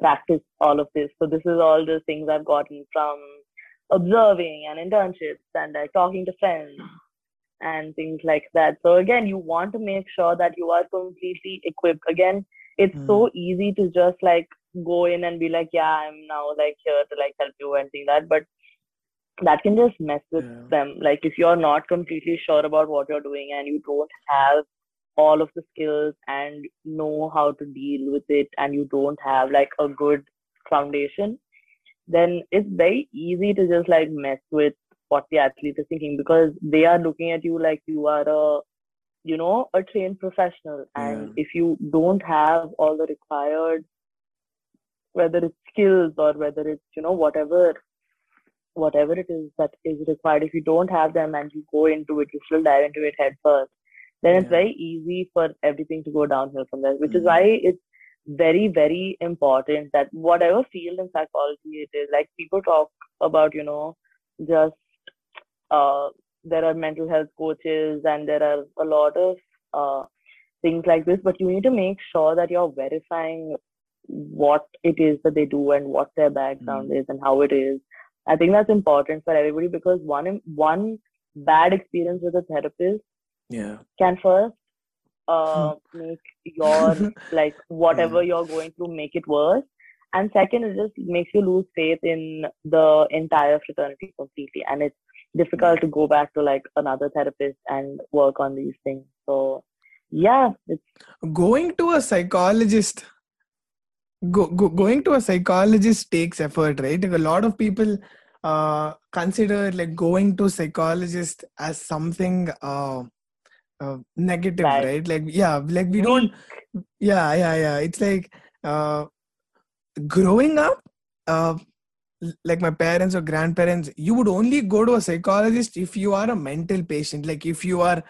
practice all of this. So this is all the things I've gotten from observing and internships and like talking to friends and things like that. So again, you want to make sure that you are completely equipped. Again, it's so easy to just like go in and be like, yeah, I'm now like here to like help you and things like that. But that can just mess with Yeah. them. Like if you're not completely sure about what you're doing and you don't have all of the skills and know how to deal with it and you don't have like a good foundation, then it's very easy to just like mess with what the athlete is thinking because they are looking at you like you are a you know a trained professional and if you don't have all the required whether it's skills or whether it's you know whatever whatever it is that is required. If you don't have them and you go into it you still dive into it head first then it's very easy for everything to go downhill from there which is Mhm. why it's very very important that whatever field in psychology it is like people talk about you know just uh there are mental health coaches and there are a lot of uh things like this but you need to make sure that you're verifying what it is that they do and what their background is and how it is i think that's important for everybody because one one bad experience with a therapist yeah. can first uh, hmm. make your like whatever Yeah. you're going through make it worse. And second it just makes you lose faith in the entire fraternity completely. And it's difficult hmm. to go back to like another therapist and work on these things. So yeah it's going to a psychologist go, go, going to a psychologist takes effort right? Like a lot of people uh, consider like going to psychologist as something uh, uh, negative Bad. right? Like yeah like we don't yeah yeah yeah. It's like uh, growing up uh, like my parents or grandparents you would only go to a psychologist if you are a mental patient. Like if you are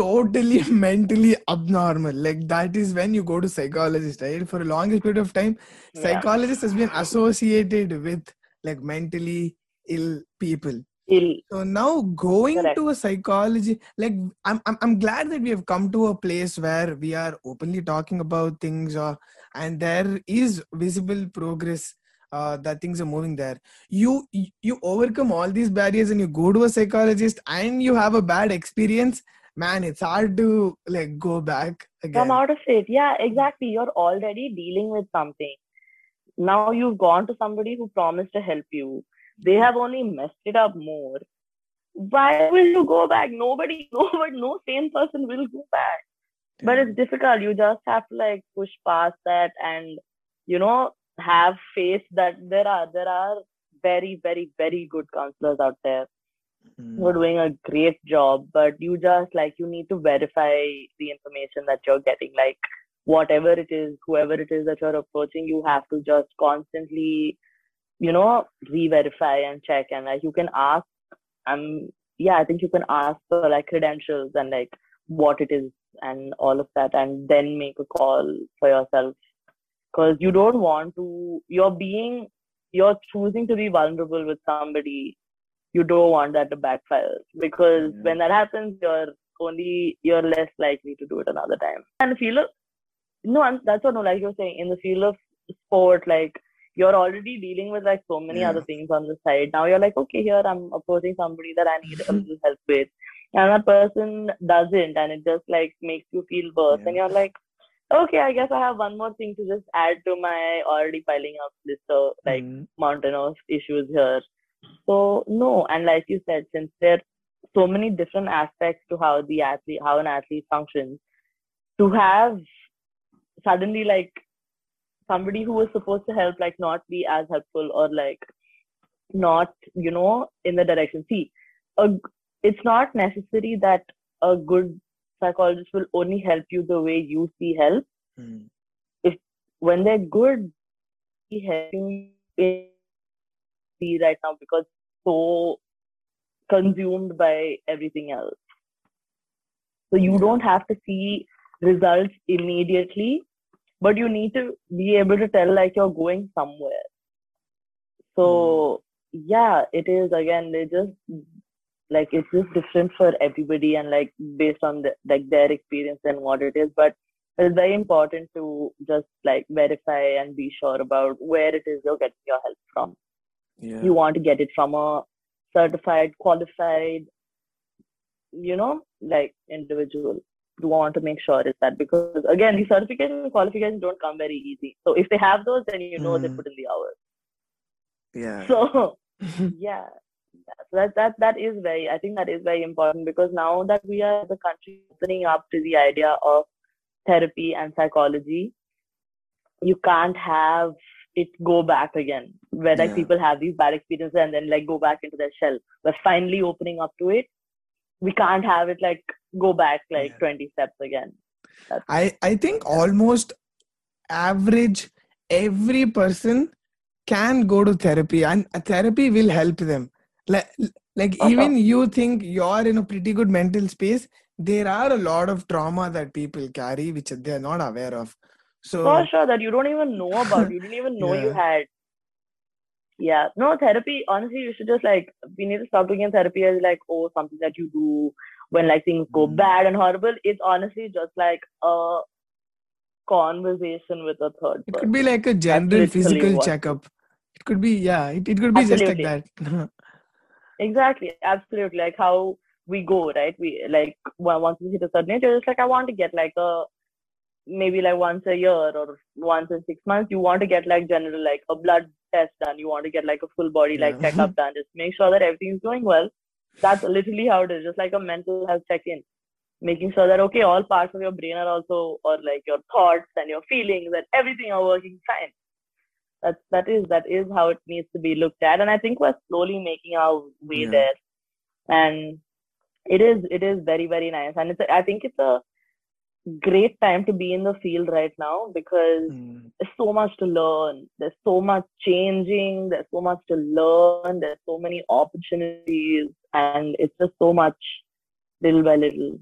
totally mentally abnormal like that is when you go to psychologist right for a longest period of time yeah. psychologist has been associated with like mentally ill people ill so now going Correct. to a psychology, like I'm, I'm, I'm glad that we have come to a place where we are openly talking about things, uh, and there is visible progress. Uh, that things are moving there. You you overcome all these barriers and you go to a psychologist and you have a bad experience. Man, it's hard to like go back again. come out of it. Yeah exactly. You're already dealing with something. Now you've gone to somebody who promised to help you. They have only messed it up more. Why will you go back? Nobody nobody no sane person will go back. But it's difficult. You just have to like push past that and you know have faith that there are there are very very very good counselors out there Mm. who are doing a great job but you just like you need to verify the information that you're getting like whatever it is whoever it is that you're approaching you have to just constantly you know re-verify and check and like you can ask um yeah i think you can ask for like credentials and like what it is and all of that and then make a call for yourself because you don't want to you're being you're choosing to be vulnerable with somebody you don't want that to backfire because Yeah. when that happens you're only you're less likely to do it another time and the field of no I'm, that's what no like you're saying in the field of sport, like you're already dealing with like so many Yeah. other things on the side. Now you're like, okay, here I'm approaching somebody that I need a little help with, and that person doesn't, and it just like makes you feel worse, and you're like, okay, I guess I have one more thing to just add to my already piling up list of like Mm, mountain of issues here. So no, and like you said, since there are so many different aspects to how the athlete, how an athlete functions, to have suddenly like somebody who was supposed to help like not be as helpful or like not you know in the direction. See, a, it's not necessary that a good psychologist will only help you the way you see help. mm, When they're good, he helping you see right now because so consumed by everything else. So you don't have to see results immediately, but you need to be able to tell like you're going somewhere. So hmm. yeah, it is again, they just like it's just different for everybody and like based on the, like their experience and what it is. But it's very important to just like verify and be sure about where it is you're getting your help from yeah. you want to get it from a certified qualified you know like individual you want to make sure it's that because again the certification and qualifications don't come very easy so if they have those then you know they Mm. put in the hours yeah. so yeah Yeah, so that that that is very i think that is very important because now that we are the country opening up to the idea of therapy and psychology you can't have it go back again where like Yeah. people have these bad experiences and then like go back into their shell. We're finally opening up to it we can't have it like go back like Yeah. 20 steps again. I, I think almost average every person can go to therapy and a therapy will help them. Like like For even you think you're in a pretty good mental space there are a lot of trauma that people carry which they're not aware of so for sure that you don't even know about you didn't even know you had. Yeah. No therapy honestly you should just like we need to stop looking at therapy as like oh something that you do when like things go Mm. bad and horrible. It's honestly just like a conversation with a third it could be like a general physical what- checkup. It could be yeah it, it could be just like that. Exactly, absolutely. Like how we go, right? We like once we hit a certain age, you're just like I want to get like a maybe like once a year or once in six months. You want to get like general like a blood test done. You want to get like a full body like Yeah. checkup done. Just make sure that everything's going well. That's literally how it is. Just like a mental health check-in, making sure that okay, all parts of your brain are also or like your thoughts and your feelings and everything are working fine that that is that is how it needs to be looked at and i think we're slowly making our way Yeah. there and it is it is very very nice and it's a, i think it's a great time to be in the field right now because Mm, there's so much to learn. There's so much changing. There's so much to learn. There's so many opportunities and it's just so much little by little.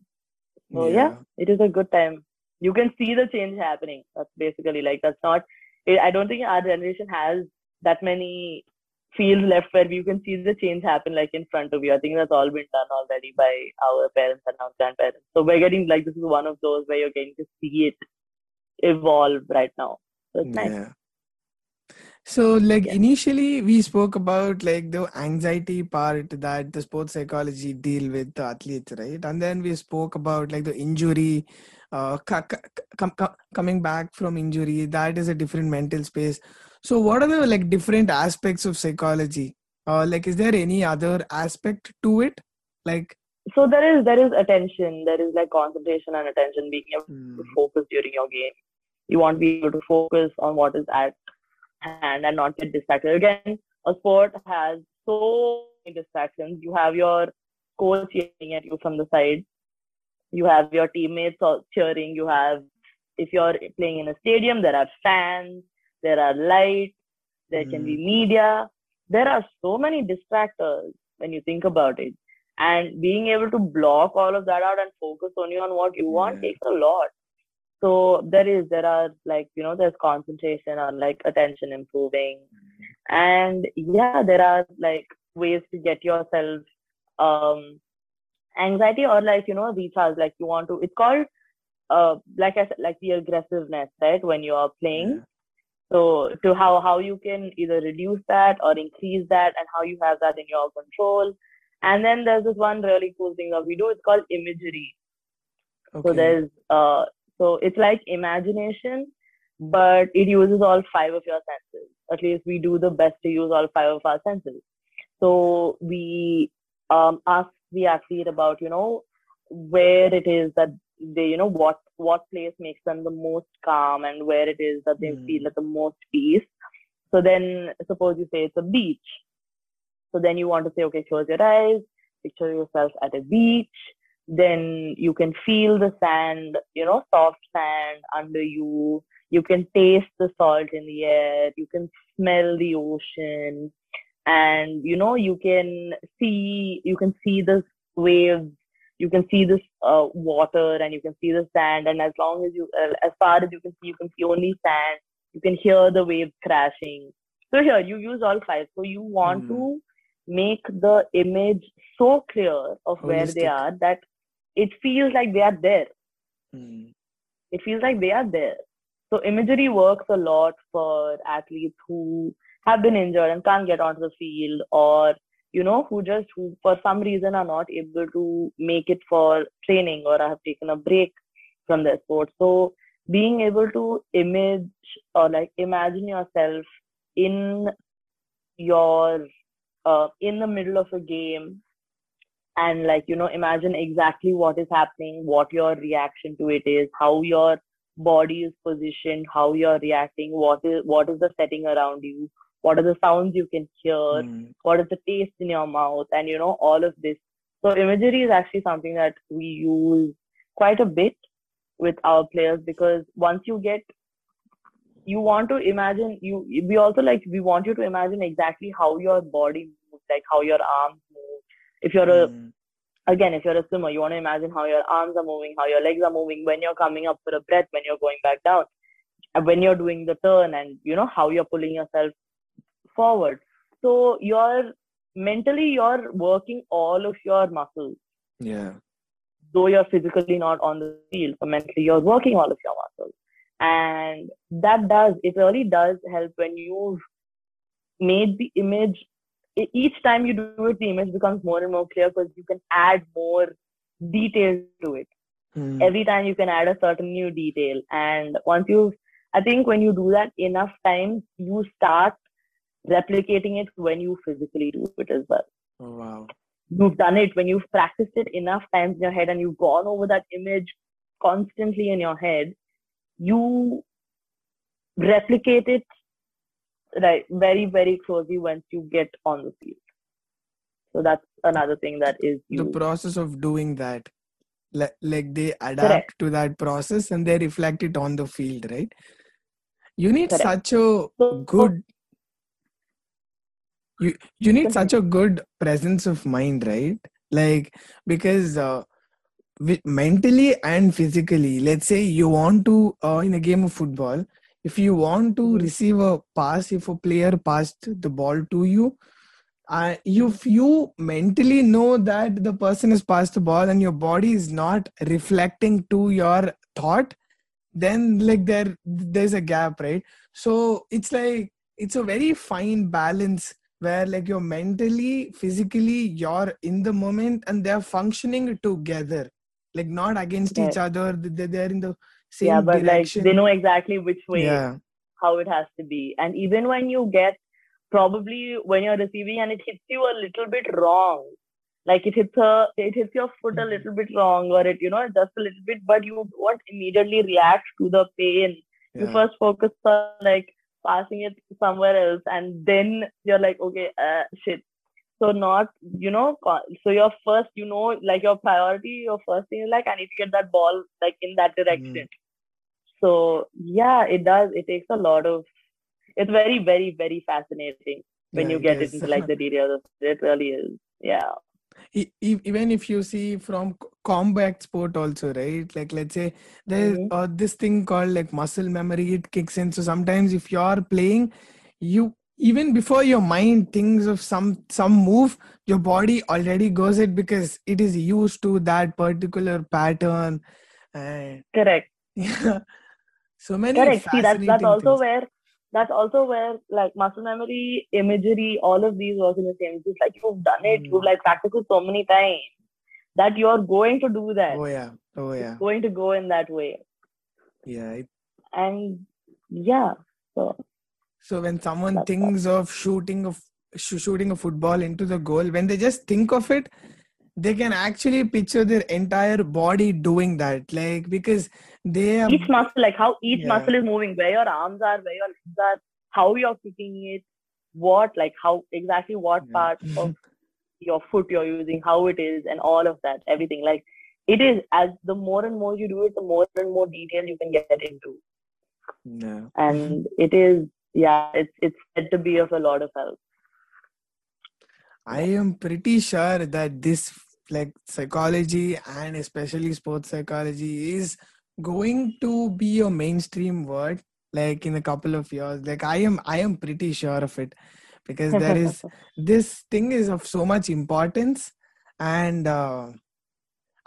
So yeah. it is a good time. You can see the change happening. That's basically like that's not it, i don't think our generation has that many fields left where you can see the change happen like in front of you i think that's all been done already by our parents and our grandparents so we're getting like this is one of those where you're getting to see it evolve right now so it's nice Yeah. So, like Yeah. initially, we spoke about like the anxiety part that the sports psychology deal with the athletes, right? And then we spoke about like the injury, uh, co- co- com- com- coming back from injury. That is a different mental space. So, what are the like different aspects of psychology? Uh, like, is there any other aspect to it? Like, so there is there is attention there is like concentration and attention being able mm, to focus during your game. You want to be able to focus on what is at hand and not get distracted. Again, a sport has so many distractions. You have your coach yelling at you from the side. You have your teammates all cheering. You have, if you're playing in a stadium, there are fans, there are lights, there can be media. There are so many distractors when you think about it. And being able to block all of that out and focus only on what you want Yeah. takes a lot so there is there are like you know there's concentration on like attention improving and yeah there are like ways to get yourself um anxiety or like you know recharge like you want to it's called uh like i said like the aggressiveness right when you are playing So to how how you can either reduce that or increase that, and how you have that in your control. And then there's this one really cool thing that we do. It's called imagery. Okay. So there's uh so it's like imagination, but it uses all five of your senses. At least we do the best to use all five of our senses. So we um ask the athlete about, you know, where it is that they, you know, what what place makes them the most calm and where it is that they Mm. feel at the most peace. So then suppose you say it's a beach. So then you want to say, okay, close your eyes, picture yourself at a beach. Then you can feel the sand, you know, soft sand under you. You can taste the salt in the air. You can smell the ocean. And, you know, you can see, you can see the waves. You can see this uh, water and you can see the sand. And as long as you, uh, as far as you can see, you can see only sand. You can hear the waves crashing. So here you use all five. So you want Mhm. to make the image so clear of where they are that it feels like they are there. Mm. It feels like they are there. So imagery works a lot for athletes who have been injured and can't get onto the field or you know who just who for some reason are not able to make it for training or have taken a break from their sport. So being able to image or like imagine yourself in your uh, in the middle of a game and like you know imagine exactly what is happening what your reaction to it is how your body is positioned how you're reacting what is what is the setting around you what are the sounds you can hear Mm. what is the taste in your mouth and you know all of this so imagery is actually something that we use quite a bit with our players because once you get you want to imagine you we also like we want you to imagine exactly how your body moves like how your arms move if you're a Mm. again if you're a swimmer you want to imagine how your arms are moving how your legs are moving when you're coming up for a breath when you're going back down when you're doing the turn and you know how you're pulling yourself forward so you're mentally you're working all of your muscles Yeah. though you're physically not on the field, but mentally you're working all of your muscles. And that does, it really does help when you've made the image, each time you do it, the image becomes more and more clear because you can add more detail to it. Mm. Every time you can add a certain new detail. And once you, I think when you do that enough times, you start replicating it when you physically do it as well Oh, wow. you've done it when you've practiced it enough times in your head and you've gone over that image constantly in your head you replicate it right very very closely once you get on the field so that's another thing that is The process of doing that, like, like they adapt Correct. to that process and they reflect it on the field, right? You need Correct. such a So- good you you need such a good presence of mind right like because uh, mentally and physically let's say you want to uh, in a game of football if you want to Mhm. receive a pass if a player passed the ball to you uh, if you mentally know that the person has passed the ball and your body is not reflecting to your thought then like there there's a gap right so it's like it's a very fine balance where like you're mentally physically you're in the moment and they're functioning together. Like not against each other they- they're in the same yeah but direction. like they know exactly which way yeah. how it has to be. And even when you get probably when you're receiving and it hits you a little bit wrong, like it hits a it hits your foot a little bit wrong or it you know just a little bit, but you don't immediately react to the pain. You first focus on like passing it somewhere else, and then you're like, okay, uh, shit. So not you know so your first you know like your priority your first thing is like I need to get that ball like in that direction. So yeah, it does. It takes a lot of. It's very, very, very fascinating when Yeah, you get it into like the details. it. It really is. Yeah. Even if you see from combat sport also right like let's say there's Mhm. uh, this thing called like muscle memory it kicks in so sometimes if you're playing you even before your mind thinks of some some move your body already goes it because it is used to that particular pattern and Correct. yeah so many Correct. See, that's that's also things. where that's also where like muscle memory, imagery, all of these work in the same. It's like you've done it, Mm. you've like practiced it so many times that you're going to do that. Oh yeah. Oh It's yeah. going to go in that way. Yeah. It, And yeah, so so when someone thinks of shooting of sh- shooting a football into the goal, when they just think of it, they can actually picture their entire body doing that. Like because they have each muscle, like how each Yeah. muscle is moving, where your arms are, where your legs are, how you're kicking it, what, like how exactly what Yeah. part mm-hmm. of your foot you're using, how it is, and all of that, everything. Like it is as the more and more you do it, the more and more detail you can get into. yeah. And it is, yeah, it's it's said to be of a lot of help. I am pretty sure that this like psychology and especially sports psychology is going to be a mainstream word like in a couple of years like i am i am pretty sure of it because there is this thing is of so much importance and uh,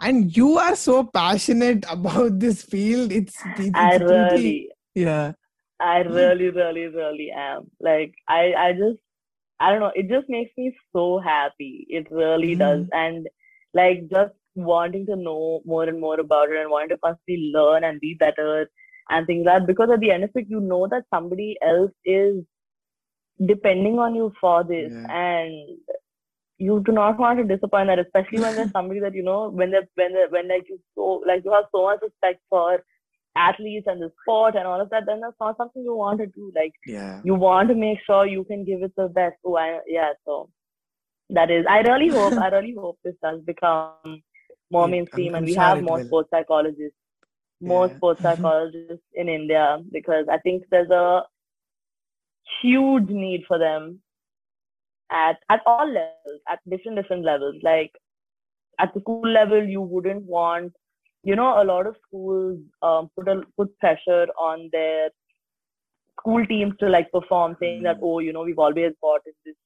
and you are so passionate about this field it's, it's I pretty- really, yeah I really, really, really am. Like I, I just, I don't know. It just makes me so happy. It really does. And like just wanting to know more and more about it and wanting to constantly learn and be better and things like that. Because at the end of it, you know that somebody else is depending on you for this, Yeah. and you do not want to disappoint that, especially when there's somebody that you know when they when they when like you so like you have so much respect for athletes and the sport and all of that, then that's not something you want to do. Like yeah you want to make sure you can give it the best. Oh, I, yeah. So that is. I really hope. I really hope this does become more mainstream, I'm- and we have more will. sports psychologists, more Yeah. sports psychologists in India because I think there's a huge need for them at at all levels, at different different levels. Like at the school level, you wouldn't want, you know, a lot of schools um, put a, put pressure on their school teams to like perform, saying that Mm. oh, you know, we've always gotten this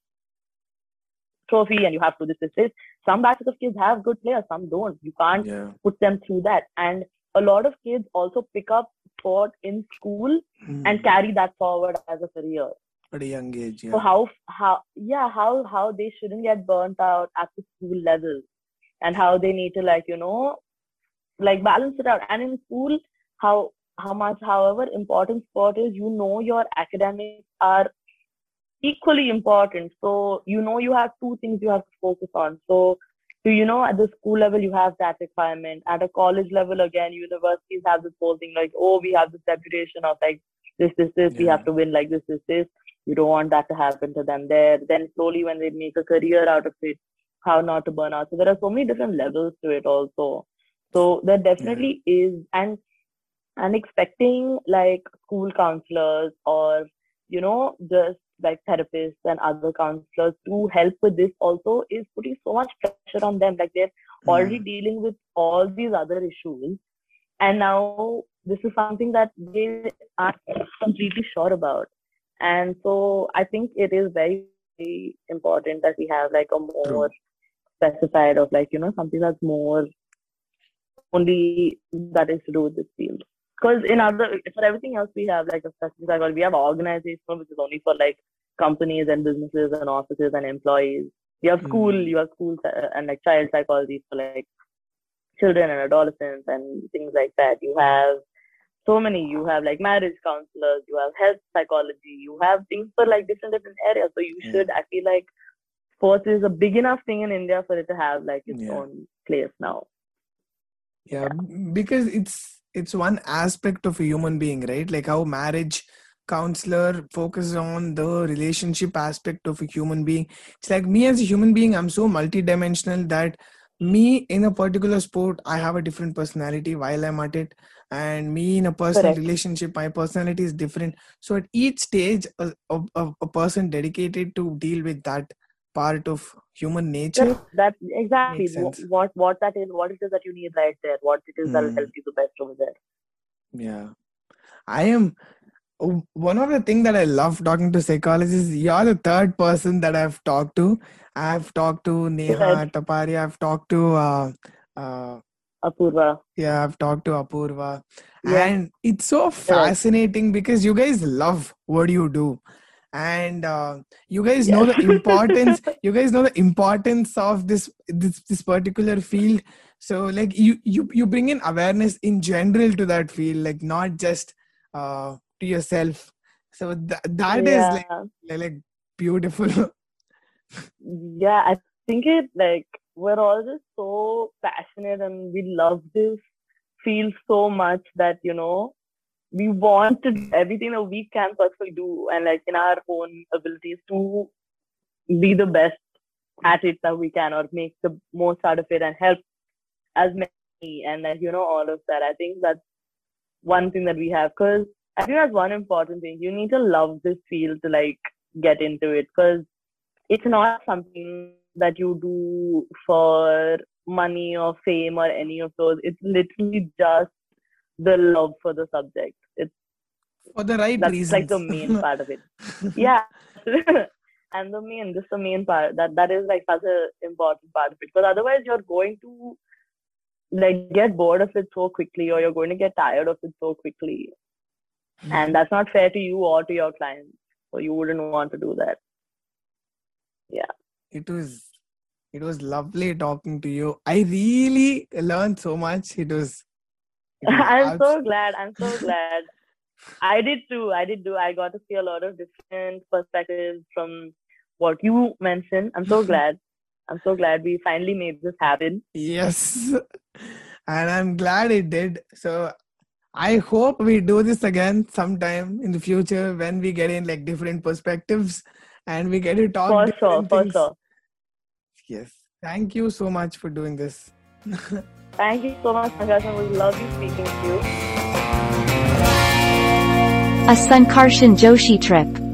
trophy and you have to this this this. Some batches of kids have good players, some don't. You can't yeah put them through that, and a lot of kids also pick up sport in school and Mm. carry that forward as a career. at a young age yeah. So how how yeah how how they shouldn't get burnt out at the school level, and how they need to like you know, like balance it out. And in school, how how much however important sport is, you know your academics are equally important. So you know you have two things you have to focus on. So so you know at the school level you have that requirement. At a college level again, universities have this whole thing like oh we have this reputation of like this this this we have to win like this this this. You don't want that to happen to them there. Then slowly when they make a career out of it, how not to burn out. So there are so many different levels to it also. So there definitely is and and expecting like school counselors or you know just like therapists and other counselors to help with this also is putting so much pressure on them. Like they're already Mm. dealing with all these other issues. And now this is something that they aren't completely sure about. And so i think it is very, very important that we have like a more specified of like you know something that's more only that is to do with this field because in other for everything else we have like a specific psychology we have organizational which is only for like companies and businesses and offices and employees you have school Mm. you have school and like child psychology for like children and adolescents and things like that you have so many you have like marriage counselors you have health psychology you have things for like different different areas so you Yeah. should i feel like sports is a big enough thing in india for it to have like its Yeah. own place now yeah b- because it's it's one aspect of a human being right? Like how marriage counselor focuses on the relationship aspect of a human being. It's like me as a human being i'm so multidimensional that me in a particular sport i have a different personality while i'm at it. And me in a personal Correct. relationship my personality is different. So at each stage a, a, a a person dedicated to deal with that part of human nature That, that exactly Makes what what that is, what it is that you need right there, what it is Mm. help you the best over there. Yeah. I am one of the things that I love talking to psychologists. You're the third person that I've talked to. I've talked to Neha. Tapari. I've talked to uh, uh, Apurva. Yeah, I've talked to Apurva. Yeah. And it's so fascinating because you guys love what you do. And uh, you guys know the importance, you guys know the importance of this this this particular field. So like you you you bring in awareness in general to that field, like not just uh to yourself. So th- that is yeah. like like beautiful. yeah, I think it like we're all just so passionate and we love this field so much that you know we want to do everything that we can possibly do and like in our own abilities to be the best at it that we can or make the most out of it and help as many and like you know all of that. I think that's one thing that we have because I think that's one important thing. You need to love this field to like get into it because it's not something that you do for money or fame or any of those. It's literally just the love for the subject. It's For the right that's reasons. like the main part of it. Yeah. and the main this the main part that that is like such an important part of it. Because otherwise you're going to like get bored of it so quickly or you're going to get tired of it so quickly. Hmm. And that's not fair to you or to your clients. So you wouldn't want to do that. Yeah it was it was lovely talking to you i really learned so much it was I'm so glad. I'm so glad. I did too. I did too. I got to see a lot of different perspectives from what you mentioned. I'm so glad. I'm so glad we finally made this happen. yes and i'm glad it did so i hope we do this again sometime in the future when we get in like different perspectives and we get to talk For sure. For things. sure. yes thank you so much for doing this Thank you so much, Pankaj. It was lovely speaking to you. A Sankarshan Joshi trip.